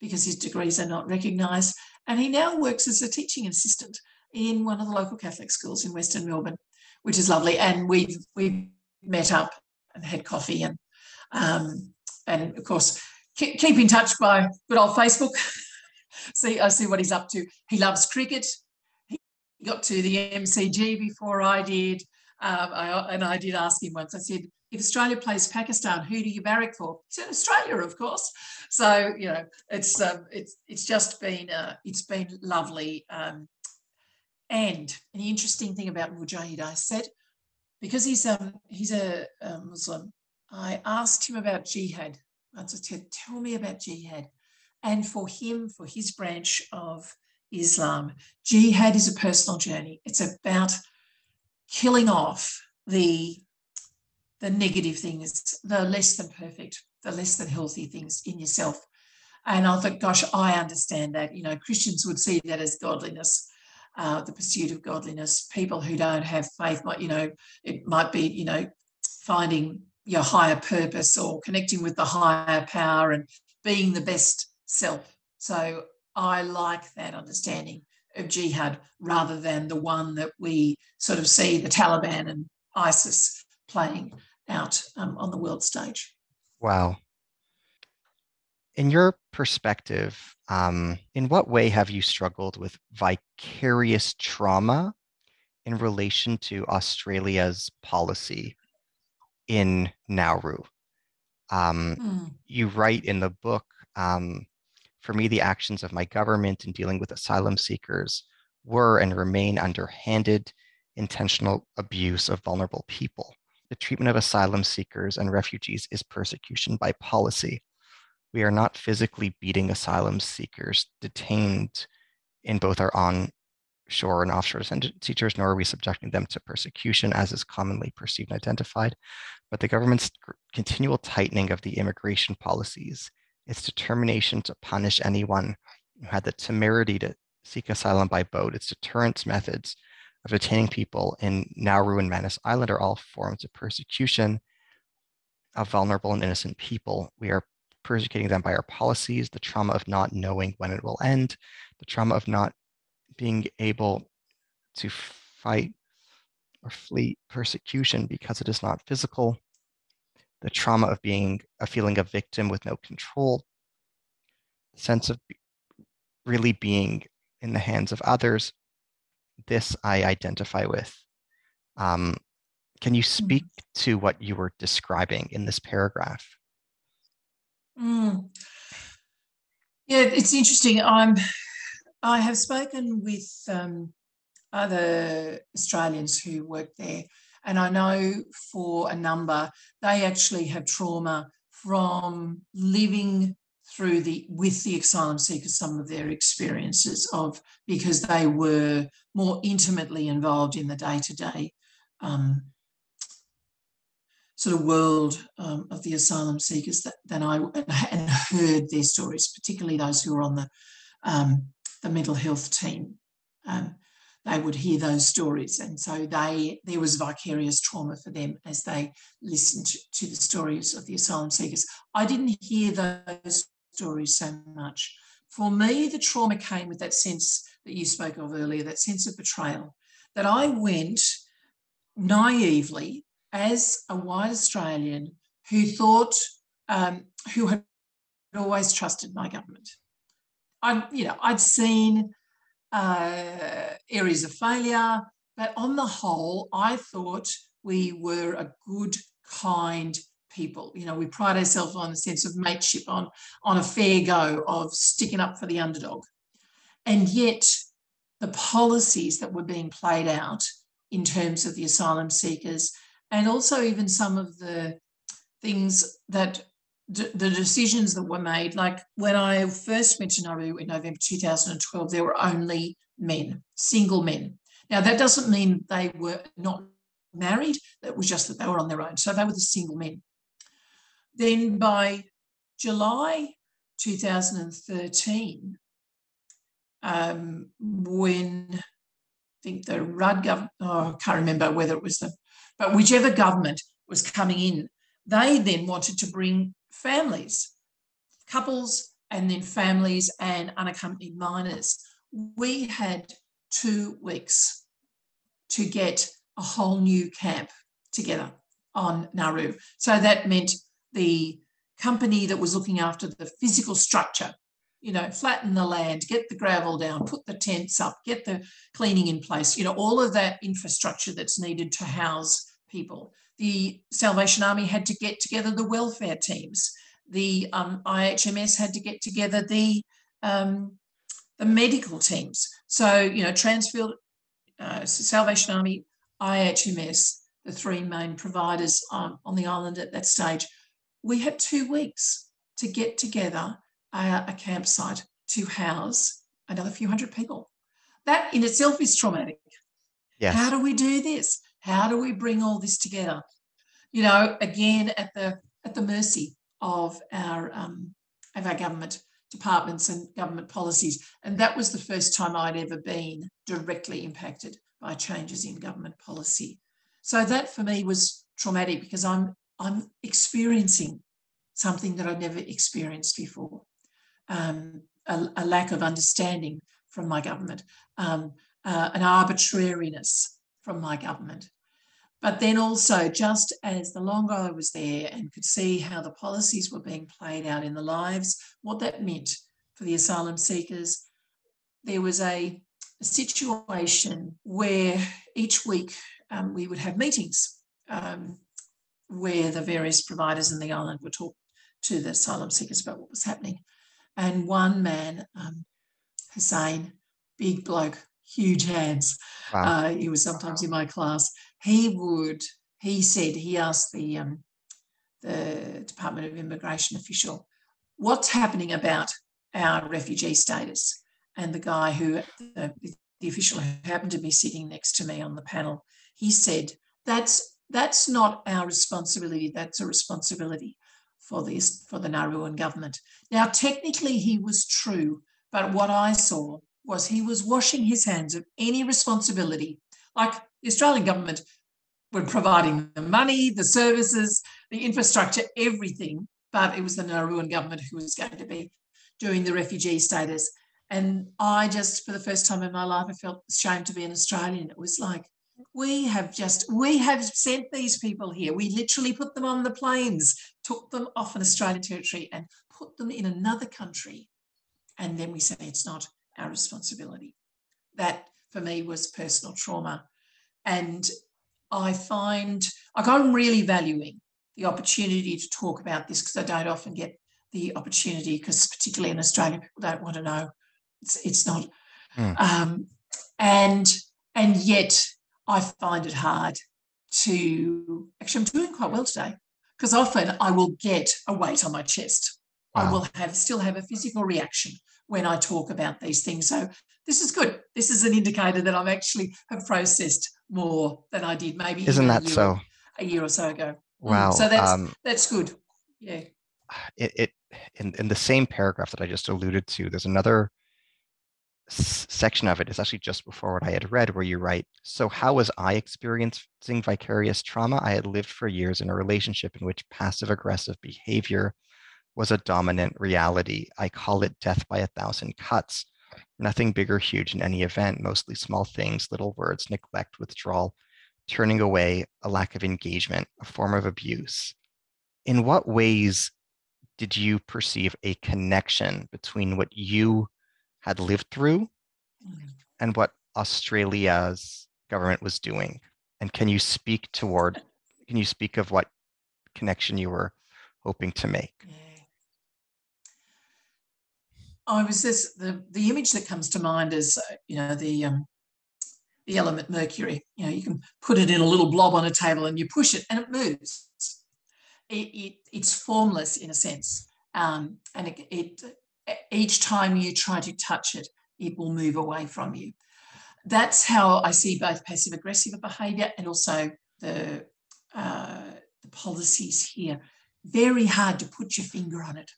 because his degrees are not recognised, and he now works as a teaching assistant in one of the local Catholic schools in Western Melbourne, which is lovely. And we've we've met up and had coffee and um, and of course keep, keep in touch by good old Facebook. see I see what he's up to. He loves cricket. He got to the MCG before I did. Um, I, and I did ask him once. I said, if Australia plays Pakistan, who do you barrack for? He said Australia, of course. So you know, it's um, it's it's just been uh, it's been lovely. Um, and an interesting thing about Mujahid, I said, because he's um he's a, a Muslim, I asked him about jihad. I said, tell me about jihad. And for him, for his branch of Islam, jihad is a personal journey. It's about killing off the the negative things, the less than perfect, the less than healthy things in yourself. And I thought, gosh, I understand that. You know, Christians would see that as godliness uh, the pursuit of godliness. People who don't have faith might, you know, it might be, you know, finding your higher purpose or connecting with the higher power and being the best self. So I like that understanding of jihad rather than the one that we sort of see the Taliban and ISIS playing out um, on the world stage.
Wow. In your perspective, um, in what way have you struggled with vicarious trauma in relation to Australia's policy in Nauru? Um, mm. You write in the book, um, for me, the actions of my government in dealing with asylum seekers were and remain underhanded, intentional abuse of vulnerable people. The treatment of asylum seekers and refugees is persecution by policy we are not physically beating asylum seekers detained in both our onshore and offshore centers, nor are we subjecting them to persecution as is commonly perceived and identified. But the government's continual tightening of the immigration policies, its determination to punish anyone who had the temerity to seek asylum by boat, its deterrence methods of detaining people in Nauru and Manus Island are all forms of persecution of vulnerable and innocent people. We are persecuting them by our policies, the trauma of not knowing when it will end, the trauma of not being able to fight or flee persecution because it is not physical, the trauma of being a feeling of victim with no control, the sense of really being in the hands of others. This I identify with. Um, can you speak mm-hmm. to what you were describing in this paragraph?
Mm. Yeah, it's interesting. I'm. I have spoken with um, other Australians who work there, and I know for a number they actually have trauma from living through the with the asylum seekers some of their experiences of because they were more intimately involved in the day to day sort of world um, of the asylum seekers that, than I and heard their stories, particularly those who were on the um, the mental health team. Um, they would hear those stories, and so they there was vicarious trauma for them as they listened to the stories of the asylum seekers. I didn't hear those stories so much. For me, the trauma came with that sense that you spoke of earlier, that sense of betrayal. That I went naively as a white Australian who thought, um, who had always trusted my government. I, you know, I'd seen uh, areas of failure, but on the whole, I thought we were a good, kind people. You know, we pride ourselves on the sense of mateship, on on a fair go, of sticking up for the underdog, and yet the policies that were being played out in terms of the asylum seekers and also even some of the things that d- the decisions that were made. Like when I first went to Nauru in November 2012, there were only men, single men. Now that doesn't mean they were not married. It was just that they were on their own. So they were the single men. Then by July 2013, um, when I think the Rudd government, oh, I can't remember whether it was the, but whichever government was coming in, they then wanted to bring families, couples, and then families and unaccompanied minors. We had two weeks to get a whole new camp together on Nauru. So that meant the company that was looking after the physical structure, you know, flatten the land, get the gravel down, put the tents up, get the cleaning in place, you know, all of that infrastructure that's needed to house people. The Salvation Army had to get together the welfare teams. The um, IHMS had to get together the um, the medical teams. So, you know, Transfield, uh, Salvation Army, IHMS, the three main providers on, on the island at that stage, we had two weeks to get together a, a campsite to house another few hundred people. That in itself is traumatic. Yes. How do we do this? How do we bring all this together? You know, again at the at the mercy of our um, of our government departments and government policies. And that was the first time I'd ever been directly impacted by changes in government policy. So that for me was traumatic because I'm I'm experiencing something that I'd never experienced before. Um, a, a, lack of understanding from my government, um, uh, an arbitrariness from my government. But then also, just as the longer I was there and could see how the policies were being played out in the lives, what that meant for the asylum seekers, there was a, a situation where each week um, we would have meetings um, where the various providers in the island would talk to the asylum seekers about what was happening. And one man, um, Hussein, big bloke, huge hands, wow. uh, he was sometimes in my class. He would, he said, he asked the um, the Department of Immigration official, what's happening about our refugee status? And the guy who, the, the official who happened to be sitting next to me on the panel, he said, that's that's not our responsibility. That's a responsibility for this for the Nauruan government. Now, technically, he was true, but what I saw was he was washing his hands of any responsibility. Like the Australian government were providing the money, the services, the infrastructure, everything, but it was the Nauruan government who was going to be doing the refugee status. And I just, for the first time in my life, I felt ashamed to be an Australian. It was like, we have just we have sent these people here. We literally put them on the planes took them off an australian territory and put them in another country. And then we say it's not our responsibility. That for me was personal trauma. And i find like i'm really valuing the opportunity to talk about this because i don't often get the opportunity because particularly in australia people don't want to know. It's, it's not. Mm. um, and and yet I find it hard to actually, I'm doing quite well today because often I will get a weight on my chest. Wow. I will have still have a physical reaction when I talk about these things. So this is good. This is an indicator that I've actually have processed more than I did maybe.
Isn't that
a
so?
A year or so ago.
Mm. Wow.
So that's um, that's good. Yeah.
It, it in, in the same paragraph that I just alluded to, there's another section of it is actually just before what I had read, where you write, So, how was I experiencing vicarious trauma? I had lived for years in a relationship in which passive aggressive behavior was a dominant reality. I call it death by a thousand cuts. Nothing big or huge in any event, mostly small things, little words, neglect, withdrawal, turning away, a lack of engagement, a form of abuse. In what ways did you perceive a connection between what you had lived through mm. and what Australia's government was doing. And can you speak toward, can you speak of what connection you were hoping to make?
I was this the the image that comes to mind is uh, you know the um, the element mercury. You know you can put it in a little blob on a table and you push it and it moves. It, it it's formless in a sense, um, and it, it each time you try to touch it, it will move away from you. That's how I see both passive aggressive behavior and also the, uh, the policies here, very hard to put your finger on it,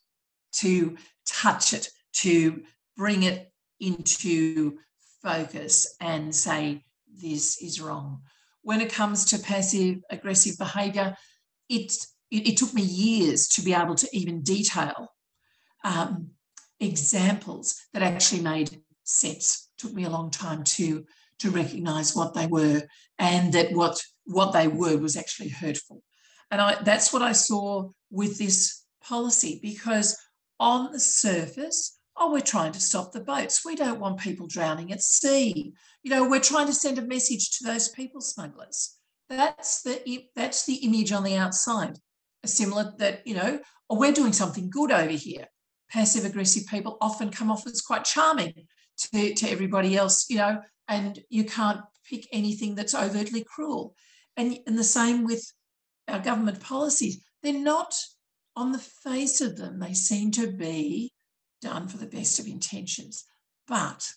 to touch it, to bring it into focus and say, this is wrong. When it comes to passive aggressive behaviour, it, it, it, took me years to be able to even detail um, examples that actually made sense. Took me a long time to, to recognise what they were and that what, what they were was actually hurtful. And I, that's what I saw with this policy because on the surface, oh, we're trying to stop the boats. We don't want people drowning at sea. You know, we're trying to send a message to those people smugglers. That's the that's the image on the outside. A similar that you know, oh, we're doing something good over here. Passive aggressive people often come off as quite charming to, to everybody else, you know, and you can't pick anything that's overtly cruel. And, and the same with our government policies. They're not on the face of them, they seem to be done for the best of intentions, but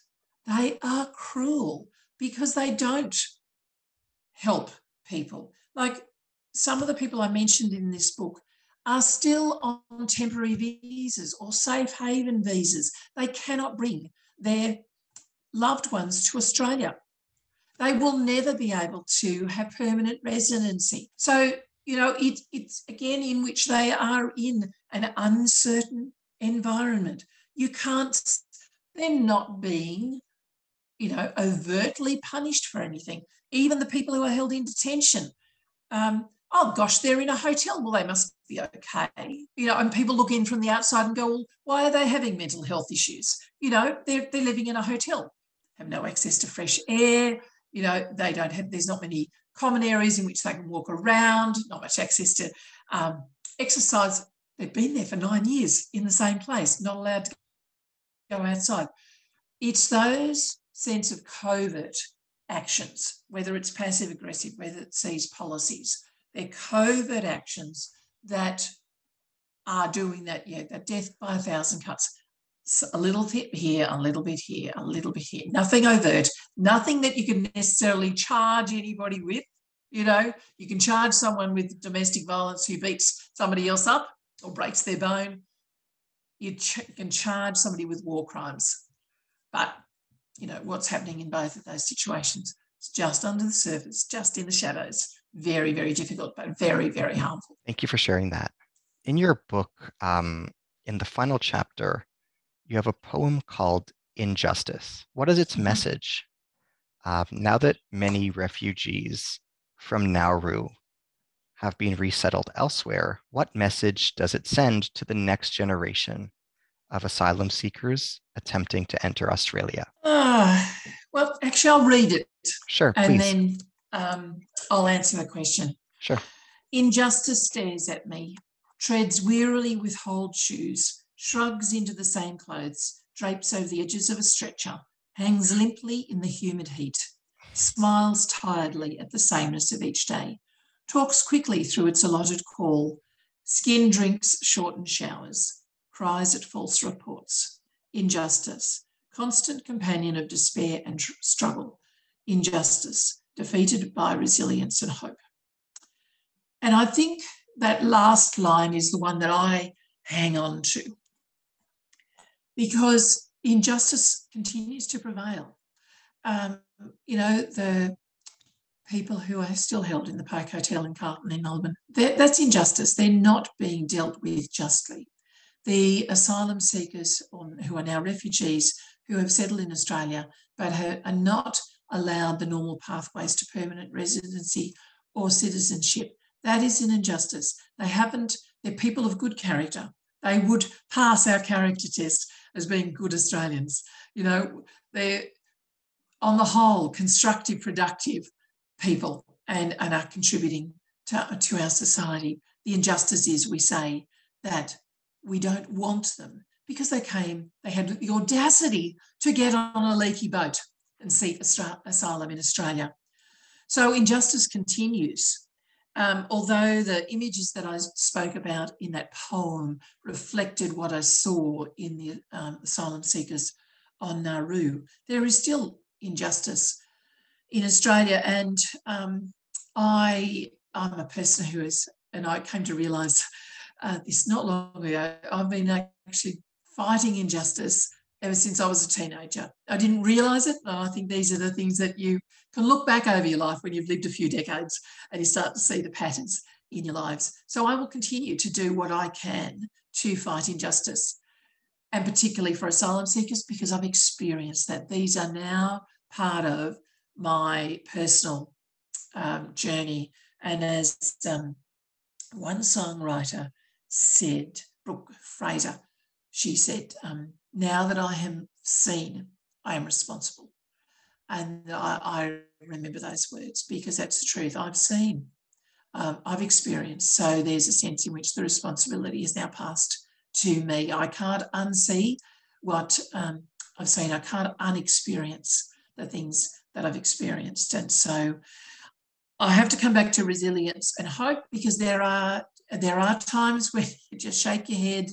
they are cruel because they don't help people. Like some of the people I mentioned in this book are still on temporary visas or safe haven visas. They cannot bring their loved ones to Australia. They will never be able to have permanent residency. So, you know, it, it's again in which they are in an uncertain environment. You can't, they're not being, you know, overtly punished for anything. Even the people who are held in detention. Um, oh gosh, they're in a hotel. Well, they must be okay. You know, and people look in from the outside and go, well, why are they having mental health issues? You know, they're, they're living in a hotel, have no access to fresh air. You know, they don't have, there's not many common areas in which they can walk around, not much access to um, exercise. They've been there for nine years in the same place, not allowed to go outside. It's those sense of covert actions, whether it's passive aggressive, whether it's these policies, they're covert actions that are doing that, yeah, that death by a thousand cuts. So a little bit here, a little bit here, a little bit here. Nothing overt, nothing that you can necessarily charge anybody with. You know, you can charge someone with domestic violence who beats somebody else up or breaks their bone. You ch- can charge somebody with war crimes. But, you know, what's happening in both of those situations? It's just under the surface, just in the shadows. Very, very difficult, but very, very harmful.
Thank you for sharing that. In your book, um, in the final chapter, you have a poem called Injustice. What is its mm-hmm. message? Uh, now that many refugees from Nauru have been resettled elsewhere, what message does it send to the next generation of asylum seekers attempting to enter Australia?
Uh, well, actually, I'll read it.
Sure.
And
please.
then um, I'll answer the question.
Sure.
Injustice stares at me, treads wearily with holed shoes, shrugs into the same clothes, drapes over the edges of a stretcher, hangs limply in the humid heat, smiles tiredly at the sameness of each day, talks quickly through its allotted call, skin drinks shortened showers, cries at false reports. Injustice, constant companion of despair and tr- struggle. Injustice, defeated by resilience and hope. And I think that last line is the one that I hang on to because injustice continues to prevail. Um, you know, the people who are still held in the Park Hotel in Carlton in Melbourne, that's injustice. They're not being dealt with justly. The asylum seekers who are now refugees who have settled in Australia but are not allowed the normal pathways to permanent residency or citizenship. That is an injustice. They haven't, they're people of good character. They would pass our character test as being good Australians. You know, they're on the whole constructive, productive people and, and are contributing to, to our society. The injustice is we say that we don't want them because they came, they had the audacity to get on a leaky boat and seek asylum in Australia. So injustice continues. Um, although the images that I spoke about in that poem reflected what I saw in the um, asylum seekers on Nauru, there is still injustice in Australia. And um, I I'm a person who is, and I came to realise uh, this not long ago. I've been actually fighting injustice ever since I was a teenager. I didn't realise it, I think these are the things that you can look back over your life when you've lived a few decades and you start to see the patterns in your lives. So I will continue to do what I can to fight injustice, and particularly for asylum seekers, because I've experienced that these are now part of my personal um, journey. And as um, one songwriter said, Brooke Fraser, she said, um, Now that I am seen, I am responsible. And I, I, remember those words because that's the truth. I've seen, um, I've experienced. So there's a sense in which the responsibility is now passed to me. I can't unsee what um, I've seen, I can't unexperience the things that I've experienced. And so I have to come back to resilience and hope because there are there are times when you just shake your head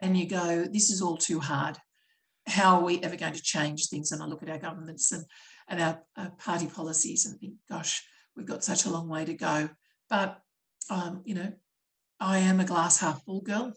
and you go, this is all too hard. How are we ever going to change things? And I look at our governments and, and our, our party policies and think, gosh, we've got such a long way to go. But, um, you know, I am a glass half full girl.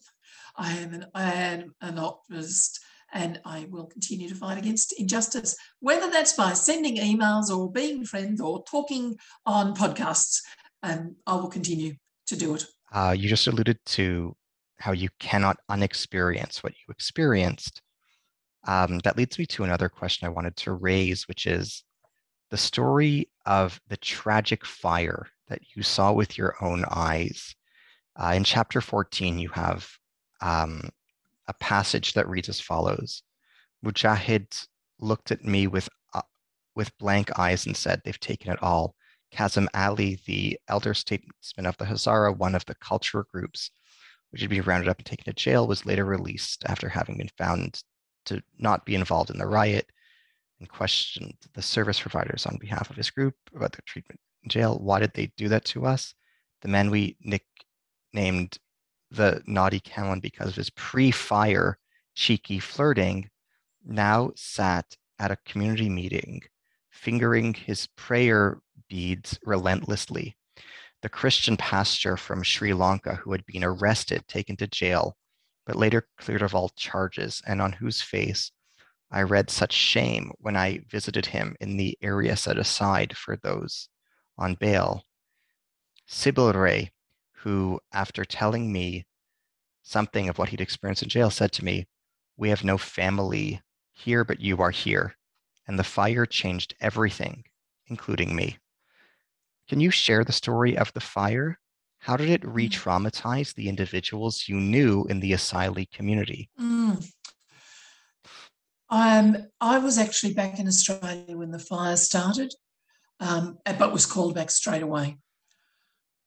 I am an, I am an optimist and I will continue to fight against injustice, whether that's by sending emails or being friends or talking on podcasts. And I will continue to do it.
Uh, you just alluded to how you cannot unexperience what you experienced. Um, that leads me to another question I wanted to raise, which is the story of the tragic fire that you saw with your own eyes. Uh, in chapter 14, you have um, a passage that reads as follows Mujahid looked at me with, uh, with blank eyes and said, They've taken it all. Kazim Ali, the elder statesman of the Hazara, one of the cultural groups which had been rounded up and taken to jail, was later released after having been found to not be involved in the riot and questioned the service providers on behalf of his group about their treatment in jail. Why did they do that to us? The man we nicknamed the naughty Camlin because of his pre-fire cheeky flirting now sat at a community meeting fingering his prayer beads relentlessly the Christian pastor from Sri Lanka who had been arrested, taken to jail, but later cleared of all charges, and on whose face I read such shame when I visited him in the area set aside for those on bail. Sybil Ray, who, after telling me something of what he'd experienced in jail, said to me, We have no family here, but you are here. And the fire changed everything, including me. Can you share the story of the fire? How did it mm. re traumatize the individuals you knew in the asylee community?
Mm. Um, I was actually back in Australia when the fire started, um, but was called back straight away.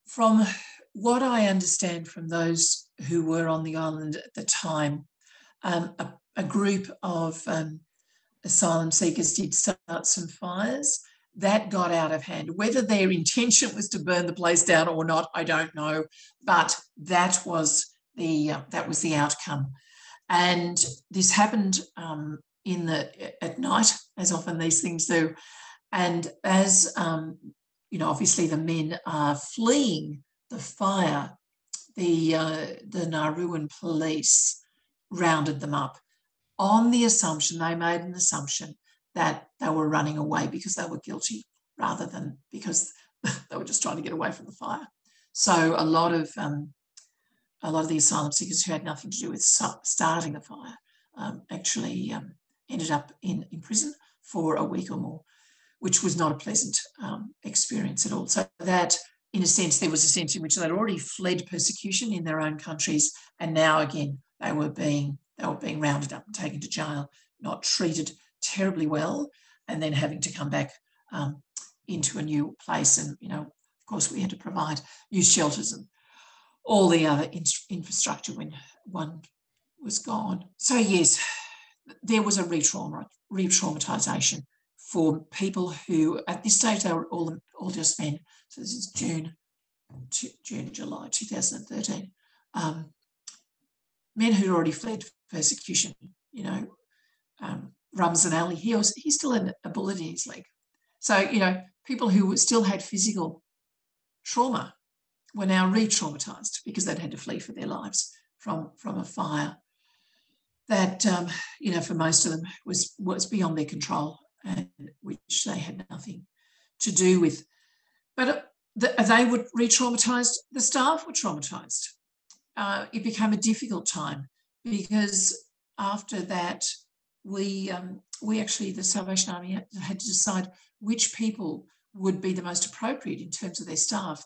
From what I understand from those who were on the island at the time, um, a, a, group of um, asylum seekers did start some fires that got out of hand. Whether their intention was to burn the place down or not, I don't know, but that was the uh, that was the outcome. And this happened um, in the at night, as often these things do. And as um, you know, obviously the men are fleeing the fire. The uh, the Nauruan police rounded them up on the assumption they made an assumption that they were running away because they were guilty rather than because they were just trying to get away from the fire. So a lot of um, a lot of the asylum seekers who had nothing to do with starting the fire um, actually um, ended up in, in prison for a week or more, which was not a pleasant um, experience at all. So that, in a sense, there was a sense in which they'd already fled persecution in their own countries, and now again they were being they were being rounded up and taken to jail, not treated terribly well and then having to come back um, into a new place. And, you know, of course, we had to provide youth shelters and all the other in- infrastructure when one was gone. So, yes, there was a re traumatization for people who, at this stage, they were all, all just men. So, this is June, June, July 2013. Um, men who'd already fled persecution, you know, um, Ramzan Ali, he was he's still in a bullet in his leg. So, you know, people who still had physical trauma were now re-traumatized because they'd had to flee for their lives from, from a fire that, um, you know, for most of them was, was beyond their control and which they had nothing to do with. But uh, the, they were re-traumatized, the staff were traumatized. Uh, it became a difficult time because after that, we um, we actually the Salvation Army had, had, to decide which people would be the most appropriate in terms of their staff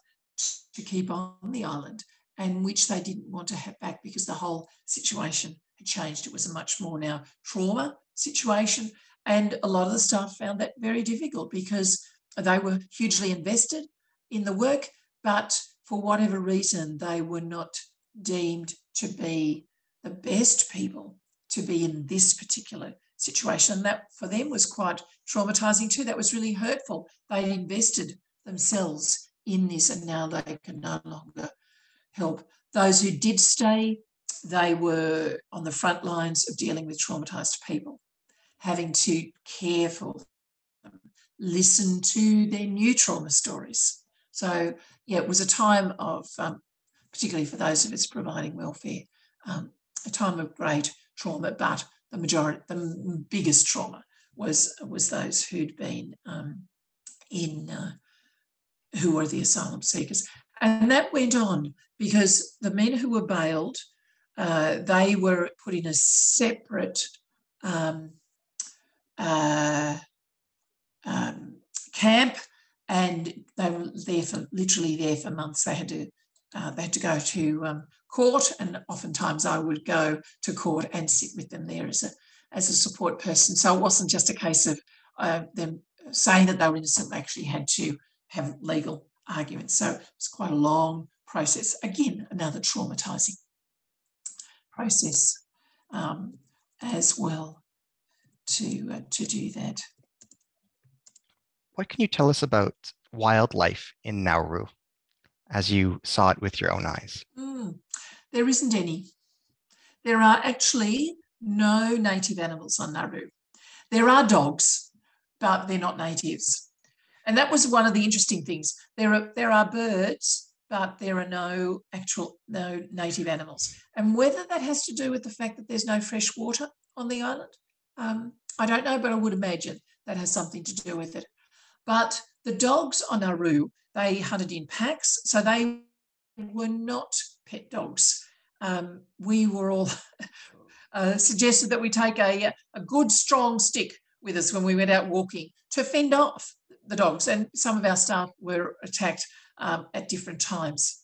to keep on the island, and which they didn't want to have back because the whole situation had changed. It was a much more now trauma situation, and a lot of the staff found that very difficult because they were hugely invested in the work, but for whatever reason, they were not deemed to be the best people to be in this particular situation. And that for them was quite traumatizing too. That was really hurtful. They invested themselves in this and now they can no longer help. Those who did stay, they were on the front lines of dealing with traumatized people, having to care for them, listen to their new trauma stories. So, yeah, it was a time of, um, particularly for those of us providing welfare, um, a time of great trauma, but the majority, the biggest trauma was was those who'd been um, in uh, who were the asylum seekers, and that went on because the men who were bailed, uh, they were put in a separate um, uh, um, camp, and they were there for literally there for months. They had to uh, they had to go to um, court, and oftentimes I would go to court and sit with them there as a as a support person. So it wasn't just a case of uh, them saying that they were innocent; they actually had to have legal arguments. So it's quite a long process. Again, another traumatizing process um, as well to uh, to do that.
What can you tell us about wildlife in Nauru? As you saw it with your own eyes?
Mm, there isn't any. There are actually no native animals on Nauru. There are dogs, but they're not natives. And that was one of the interesting things. There are there are birds, but there are no actual no native animals. And whether that has to do with the fact that there's no fresh water on the island, um, I don't know, but I would imagine that has something to do with it. But the dogs on Nauru they hunted in packs, so they were not pet dogs. Um, we were all uh, suggested that we take a, a good strong stick with us when we went out walking to fend off the dogs, and some of our staff were attacked um, at different times.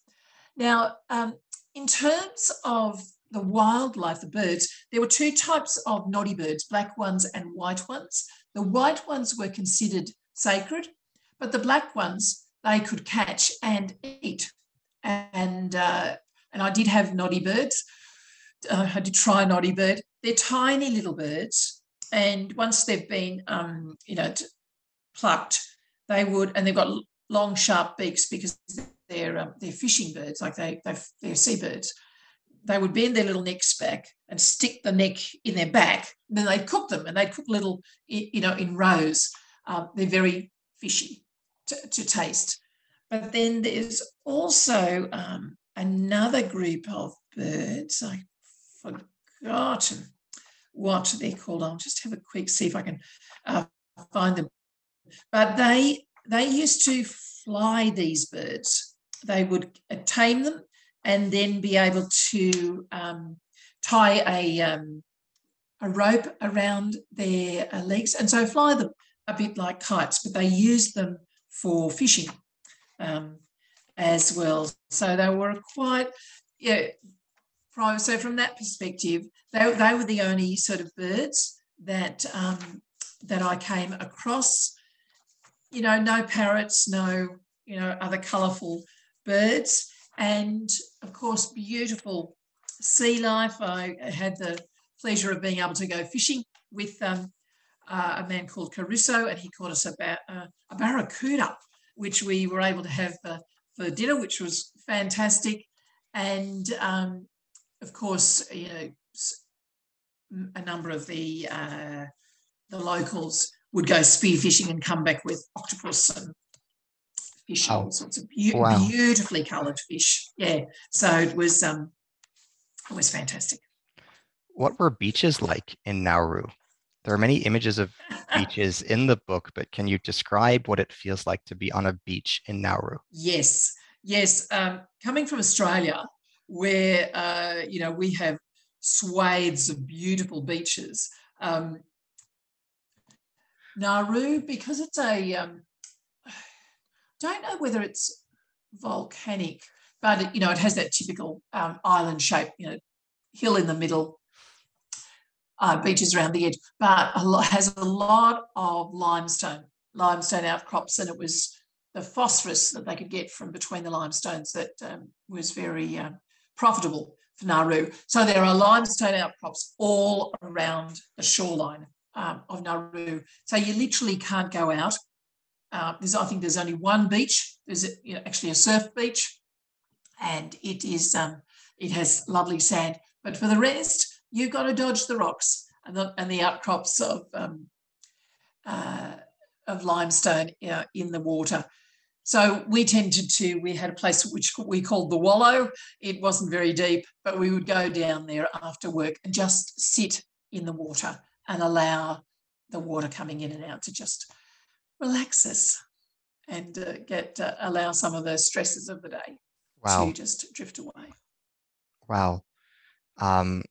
Now, um, in terms of the wildlife, the birds, there were two types of noddy birds, black ones and white ones. The white ones were considered sacred, but the black ones they could catch and eat. And uh, and I did have noddy birds. Uh, I did try noddy bird. They're tiny little birds, and once they've been, um, you know, plucked, they would, and they've got long, sharp beaks because they're um, they're fishing birds, like they they're seabirds. They would bend their little necks back and stick the neck in their back. And then they'd cook them, and they'd cook little, you know, in rows. Um, they're very fishy to, to taste. But then there's also um, another group of birds. I've forgotten what they're called. I'll just have a quick see if I can uh, find them. But they they used to fly these birds. They would tame them and then be able to um, tie a um, a rope around their uh, legs and so fly them a bit like kites. But they used them for fishing um, as well. So they were quite, yeah. So from that perspective, they, they were the only sort of birds that um, that I came across. You know, no parrots, no you know other colourful birds, and of course beautiful sea life. I had the pleasure of being able to go fishing with um, uh, a man called Caruso, and he caught us about uh, a barracuda, which we were able to have for, for dinner, which was fantastic. And um, of course, you know, a number of the uh, the locals would go spearfishing and come back with octopus and fish, oh. all sorts of be- wow. beautifully coloured fish. Yeah, so it was um, it was fantastic.
What were beaches like in Nauru? There are many images of beaches in the book, but can you describe what it feels like to be on a beach in Nauru?
Yes, yes. Um, coming from Australia, where uh, you know we have swathes of beautiful beaches. Um, Nauru, because it's a, um, don't know whether it's volcanic, but it, you know it has that typical um, island shape, you know, hill in the middle, uh, beaches around the edge, but a lot, has a lot of limestone, limestone outcrops, and it was the phosphorus that they could get from between the limestones that um, was very uh, profitable for Nauru. So there are limestone outcrops all around the shoreline um, of Nauru. So you literally can't go out. Uh, there's, I think there's only one beach. There's a, you know, actually a surf beach, and it is um, it has lovely sand. But for the rest, you've got to dodge the rocks and the, and the outcrops of um, uh, of limestone uh, in the water. So we tended to, we had a place which we called the Wallow. It wasn't very deep, but we would go down there after work and just sit in the water and allow the water coming in and out to just relax us and uh, get uh, allow some of the stresses of the day wow. to just drift away.
Wow. Um,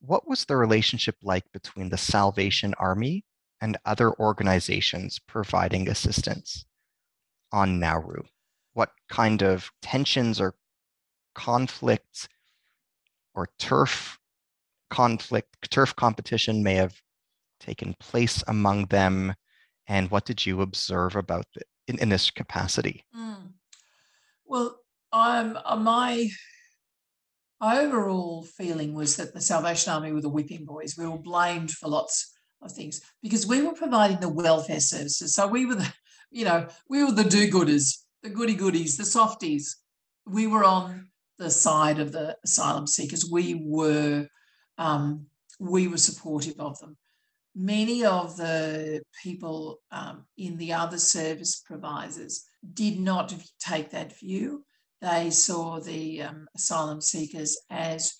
what was the relationship like between the Salvation Army and other organizations providing assistance on Nauru? What kind of tensions or conflicts or turf conflict, turf competition may have taken place among them? And what did you observe about the, in, in this capacity? Mm.
Well, um, my overall feeling was that the Salvation Army were the whipping boys. We were blamed for lots of things because we were providing the welfare services. So we were the, you know, we were the do-gooders, the goody goodies, the softies. We were on the side of the asylum seekers. We were, um, we were supportive of them. Many of the people um, in the other service providers did not take that view they saw the um, asylum seekers as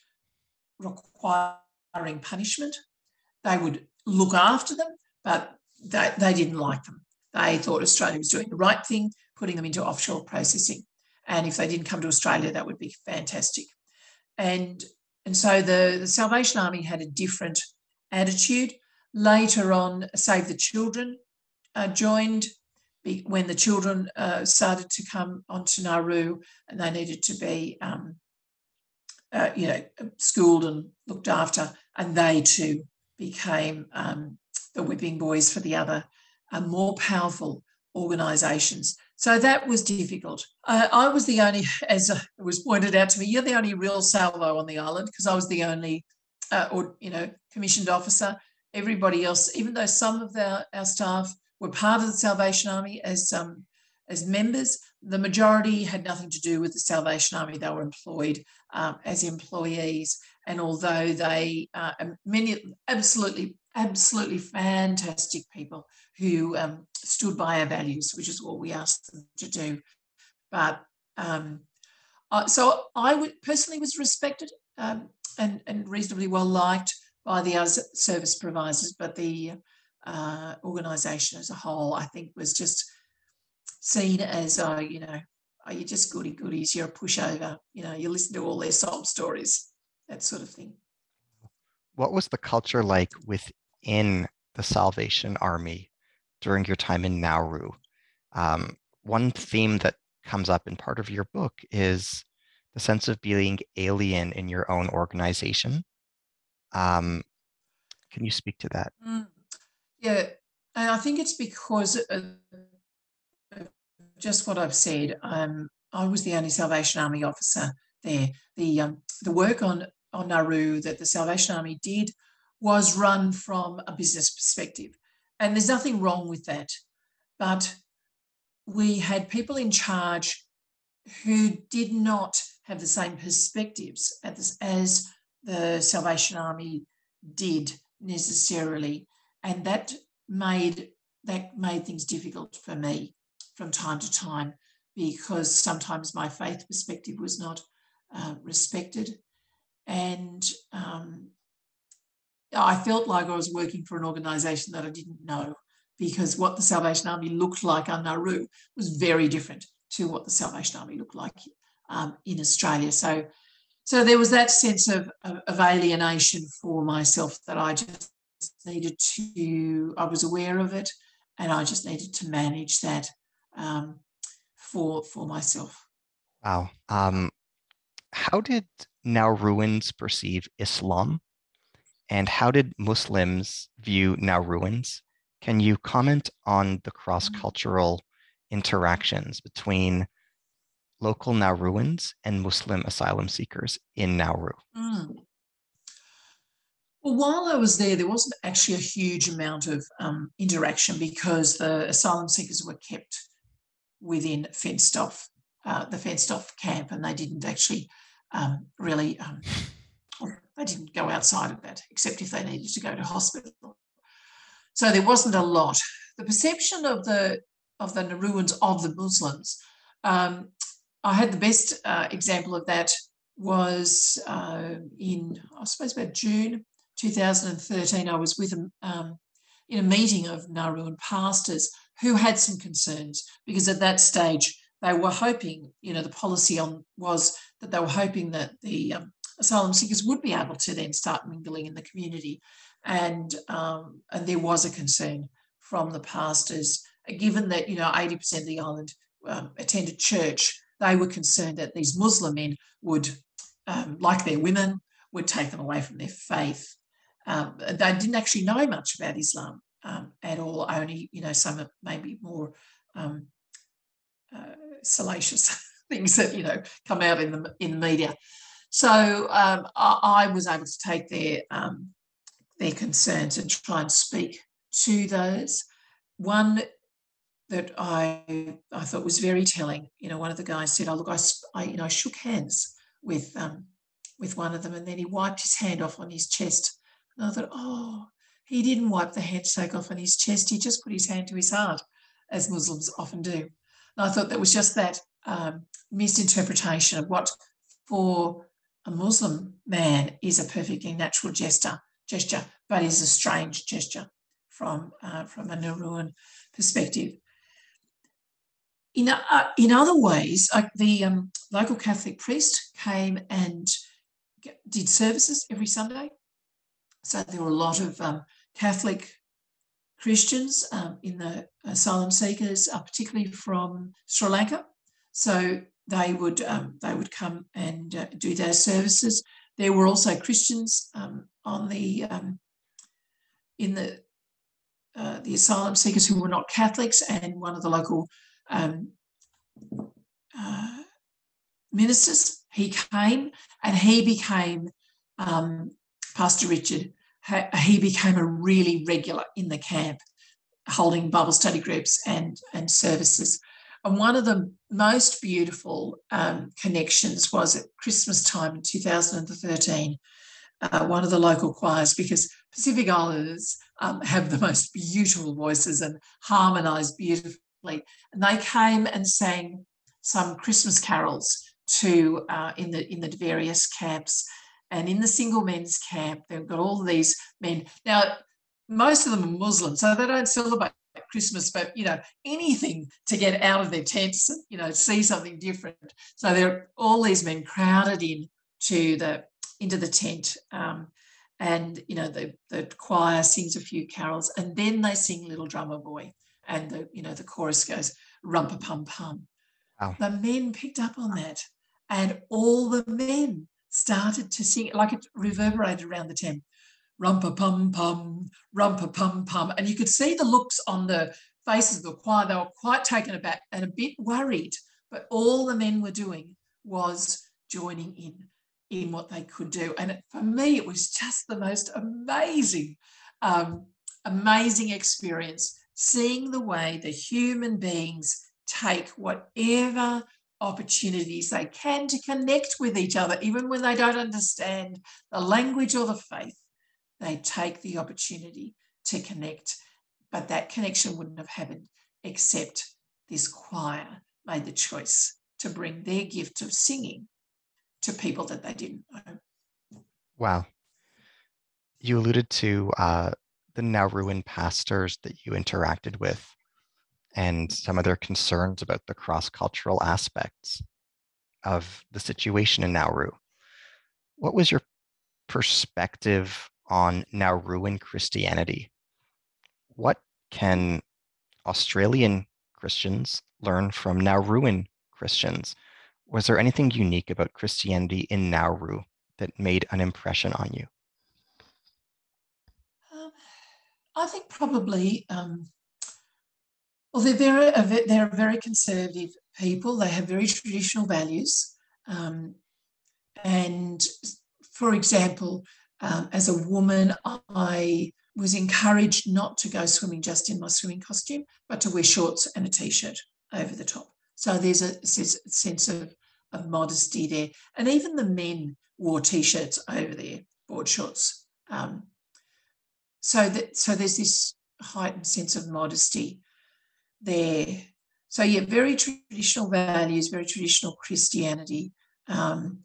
requiring punishment. They would look after them, but they, they didn't like them. They thought Australia was doing the right thing, putting them into offshore processing. And if they didn't come to Australia, that would be fantastic. And, and so the, the Salvation Army had a different attitude. Later on, Save the Children uh, joined when the children uh, started to come onto Nauru and they needed to be, um, uh, you know, schooled and looked after, and they too became um, the whipping boys for the other uh, more powerful organisations. So that was difficult. I was the only, as it was pointed out to me, you're the only real salvo on the island because I was the only, uh, or you know, commissioned officer. Everybody else, even though some of our, our staff were part of the Salvation Army as um, as members. The majority had nothing to do with the Salvation Army. They were employed um, as employees, and although they uh, many absolutely absolutely fantastic people who um, stood by our values, which is what we asked them to do, but uh, so I would, personally was respected um, and, and reasonably well liked by the other service providers, but the uh, organisation as a whole, I think, was just seen as, uh, you know, are you just goody goodies? You're a pushover. You know, you listen to all their sob stories, that sort of thing.
What was the culture like within the Salvation Army during your time in Nauru? Um, one theme that comes up in part of your book is the sense of being alien in your own organization. Um, can you speak to that?
Mm. Yeah, and I think it's because of just what I've said. Um, I was the only Salvation Army officer there. The um, the work on on Nauru that the Salvation Army did was run from a business perspective, and there's nothing wrong with that. But we had people in charge who did not have the same perspectives as, as the Salvation Army did necessarily and that made that made things difficult for me from time to time because sometimes my faith perspective was not uh, respected. And um, I felt like I was working for an organisation that I didn't know because what the Salvation Army looked like on Nauru was very different to what the Salvation Army looked like um, in Australia. So, so there was that sense of, of alienation for myself that I just needed to. I was aware of it, and I just needed to manage that um, for for myself.
Wow. Um, how did Nauruans perceive Islam, and how did Muslims view Nauruans? Can you comment on the cross cultural interactions between local Nauruans and Muslim asylum seekers in Nauru?
Mm. Well, while I was there, there wasn't actually a huge amount of um, interaction because the asylum seekers were kept within fenced off uh, the fenced off camp, and they didn't actually um, really um, they didn't go outside of that except if they needed to go to hospital. So there wasn't a lot. The perception of the of the Nauruans of the Muslims, um, I had the best uh, example of that was uh, in I suppose about June 2013. I was with them um, in a meeting of Nauruan pastors who had some concerns because at that stage they were hoping, you know, the policy on was that they were hoping that the um, asylum seekers would be able to then start mingling in the community, and um, and there was a concern from the pastors, given that you know 80% of the island um, attended church, they were concerned that these Muslim men would, um, like their women, would take them away from their faith. Um, they didn't actually know much about Islam um, at all. Only you know some maybe more um, uh, salacious things that you know come out in the in the media. So um, I, I, was able to take their um, their concerns and try and speak to those. One that I I thought was very telling. You know, one of the guys said, "Oh look, I, I you know I shook hands with um, with one of them, and then he wiped his hand off on his chest." And I thought, "Oh, he didn't wipe the handshake off on his chest. He just put his hand to his heart, as Muslims often do." And I thought that was just that um, misinterpretation of what for a Muslim man is a perfectly natural gesture, gesture, but is a strange gesture from uh, from a Nauruan perspective. In, uh, in other ways, the um, local Catholic priest came and did services every Sunday. So there were a lot of um, Catholic Christians um, in the asylum seekers, uh, particularly from Sri Lanka. So they would um, they would come and uh, do their services. There were also Christians um, on the um, in the uh, the asylum seekers who were not Catholics, and one of the local um, uh, ministers he came and he became um, Pastor Richard he became a really regular in the camp, holding Bible study groups and, and services. And one of the most beautiful um, connections was at Christmas time in 2013. Uh, one of the local choirs, because Pacific Islanders um, have the most beautiful voices and harmonise beautifully. And they came and sang some Christmas carols to uh, in the in the various camps and in the single men's camp, they've got all these men. Now, most of them are Muslim, so they don't celebrate Christmas, but you know, anything to get out of their tents, you know, see something different. So there are all these men crowded in to the into the tent. Um, and you know, the, the choir sings a few carols, and then they sing Little Drummer Boy. And the, you know, the chorus goes rumpa pum pum. Wow. The men picked up on that. And all the men started to sing, like it reverberated around the tent. Rumpa pum pum, rumpa pum pum. And you could see the looks on the faces of the choir. They were quite taken aback and a bit worried. But all the men were doing was joining in in what they could do. And it, for me, it was just the most amazing, um, amazing experience seeing the way the human beings take whatever opportunities they can to connect with each other, even when they don't understand the language or the faith. They take the opportunity to connect, but that connection wouldn't have happened except this choir made the choice to bring their gift of singing to people that they didn't know.
Wow. You alluded to uh, the Nauruan pastors that you interacted with and some of their concerns about the cross cultural aspects of the situation in Nauru. What was your perspective on Nauruan Christianity? What can Australian Christians learn from Nauruan Christians? Was there anything unique about Christianity in Nauru that made an impression on you?
Um, I think probably. Um, well, they're very they're very conservative people. They have very traditional values, um, and for example, um, as a woman, I was encouraged not to go swimming just in my swimming costume, but to wear shorts and a t-shirt over the top. So there's a sense of, of modesty there, and even the men wore t-shirts over their board shorts. Um, so that so there's this heightened sense of modesty there. So yeah, very traditional values, very traditional Christianity. Um,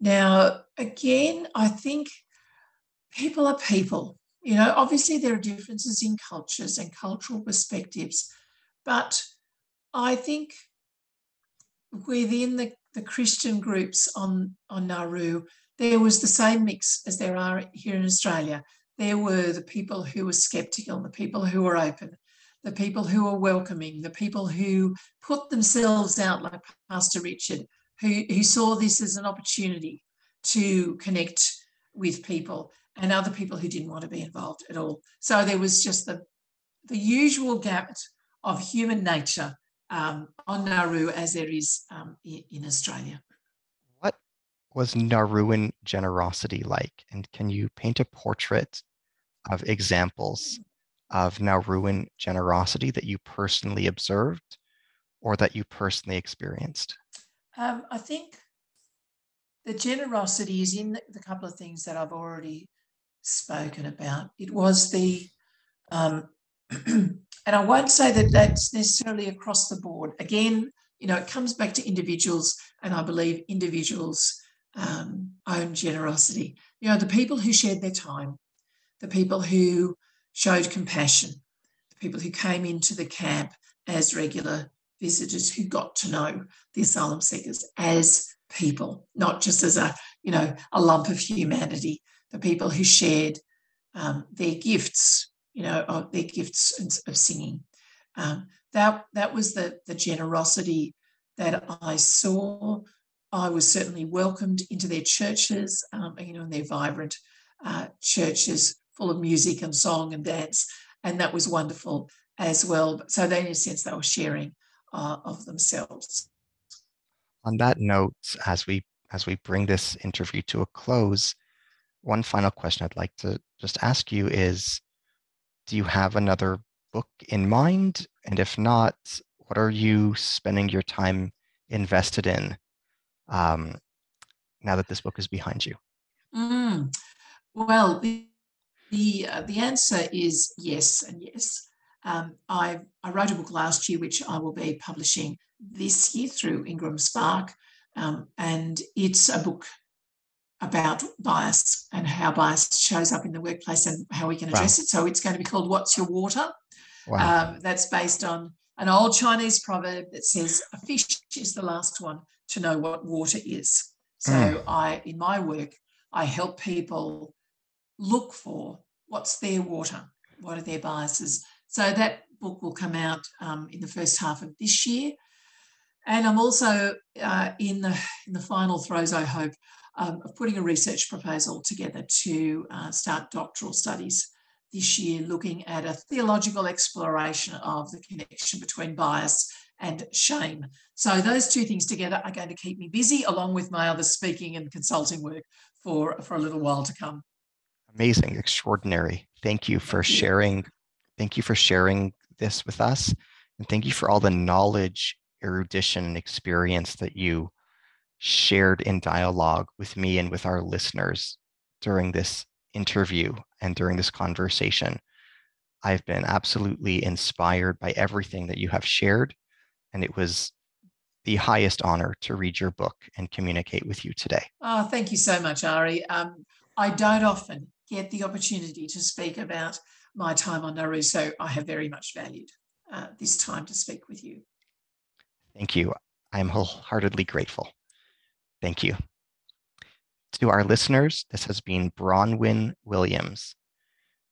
now, again, I think people are people. You know, obviously there are differences in cultures and cultural perspectives, but I think within the the Christian groups on, on Nauru, there was the same mix as there are here in Australia. There were the people who were skeptical, the people who were open, the people who were welcoming, the people who put themselves out, like Pastor Richard, who, who saw this as an opportunity to connect with people, and other people who didn't want to be involved at all. So there was just the, the usual gamut of human nature um, on Nauru as there is um, in Australia.
What was Nauruan generosity like? And can you paint a portrait of examples of Nauruan generosity that you personally observed or that you personally experienced?
Um, I think the generosity is in the couple of things that I've already spoken about. It was the um, And I won't say that that's necessarily across the board. Again, you know, it comes back to individuals, and I believe individuals' um, own generosity. You know, the people who shared their time, the people who showed compassion, the people who came into the camp as regular visitors who got to know the asylum seekers as people, not just as a, you know, a lump of humanity, the people who shared um, their gifts you know, of their gifts of singing. Um, that that was the the generosity that I saw. I was certainly welcomed into their churches, um, you know, in their vibrant uh, churches full of music and song and dance, and that was wonderful as well. So they, in a sense, they were sharing uh, of themselves.
On that note, as we as we bring this interview to a close, one final question I'd like to just ask you is do you have another book in mind? And if not, what are you spending your time invested in um, now that this book is behind you?
Mm. Well, the the, uh, the answer is yes and yes. Um, I, I wrote a book last year, which I will be publishing this year through Ingram Spark. Um, and it's a book about bias and how bias shows up in the workplace and how we can address wow. it. So it's going to be called What's Your Water? Wow. Um, that's based on an old Chinese proverb that says a fish is the last one to know what water is. So mm. I, in my work, I help people look for what's their water, what are their biases. So that book will come out um, in the first half of this year. And I'm also uh, in the in the final throes, I hope, um, of putting a research proposal together to uh, start doctoral studies this year, looking at a theological exploration of the connection between bias and shame. So those two things together are going to keep me busy, along with my other speaking and consulting work for, for a little while to come.
Amazing, extraordinary. Thank you for sharing. Thank you for sharing this with us. And thank you for all the knowledge, erudition, and experience that you shared in dialogue with me and with our listeners during this interview and during this conversation. I've been absolutely inspired by everything that you have shared. and it was the highest honor to read your book and communicate with you today.
Oh, thank you so much, Ari. Um, I don't often get the opportunity to speak about my time on Nauru, so I have very much valued uh, this time to speak with you.
Thank you. I'm wholeheartedly grateful. Thank you. To our listeners, this has been Bronwyn Williams,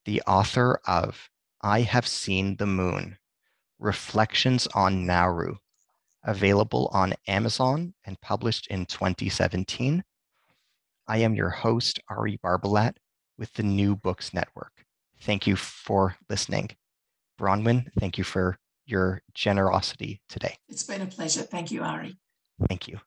the author of I Have Seen the Moon Reflections on Nauru, available on Amazon and published in 2017. I am your host, Ari Barbalat, with the New Books Network. Thank you for listening. Bronwyn, thank you for your generosity today.
It's been a pleasure. Thank you, Ari.
Thank you.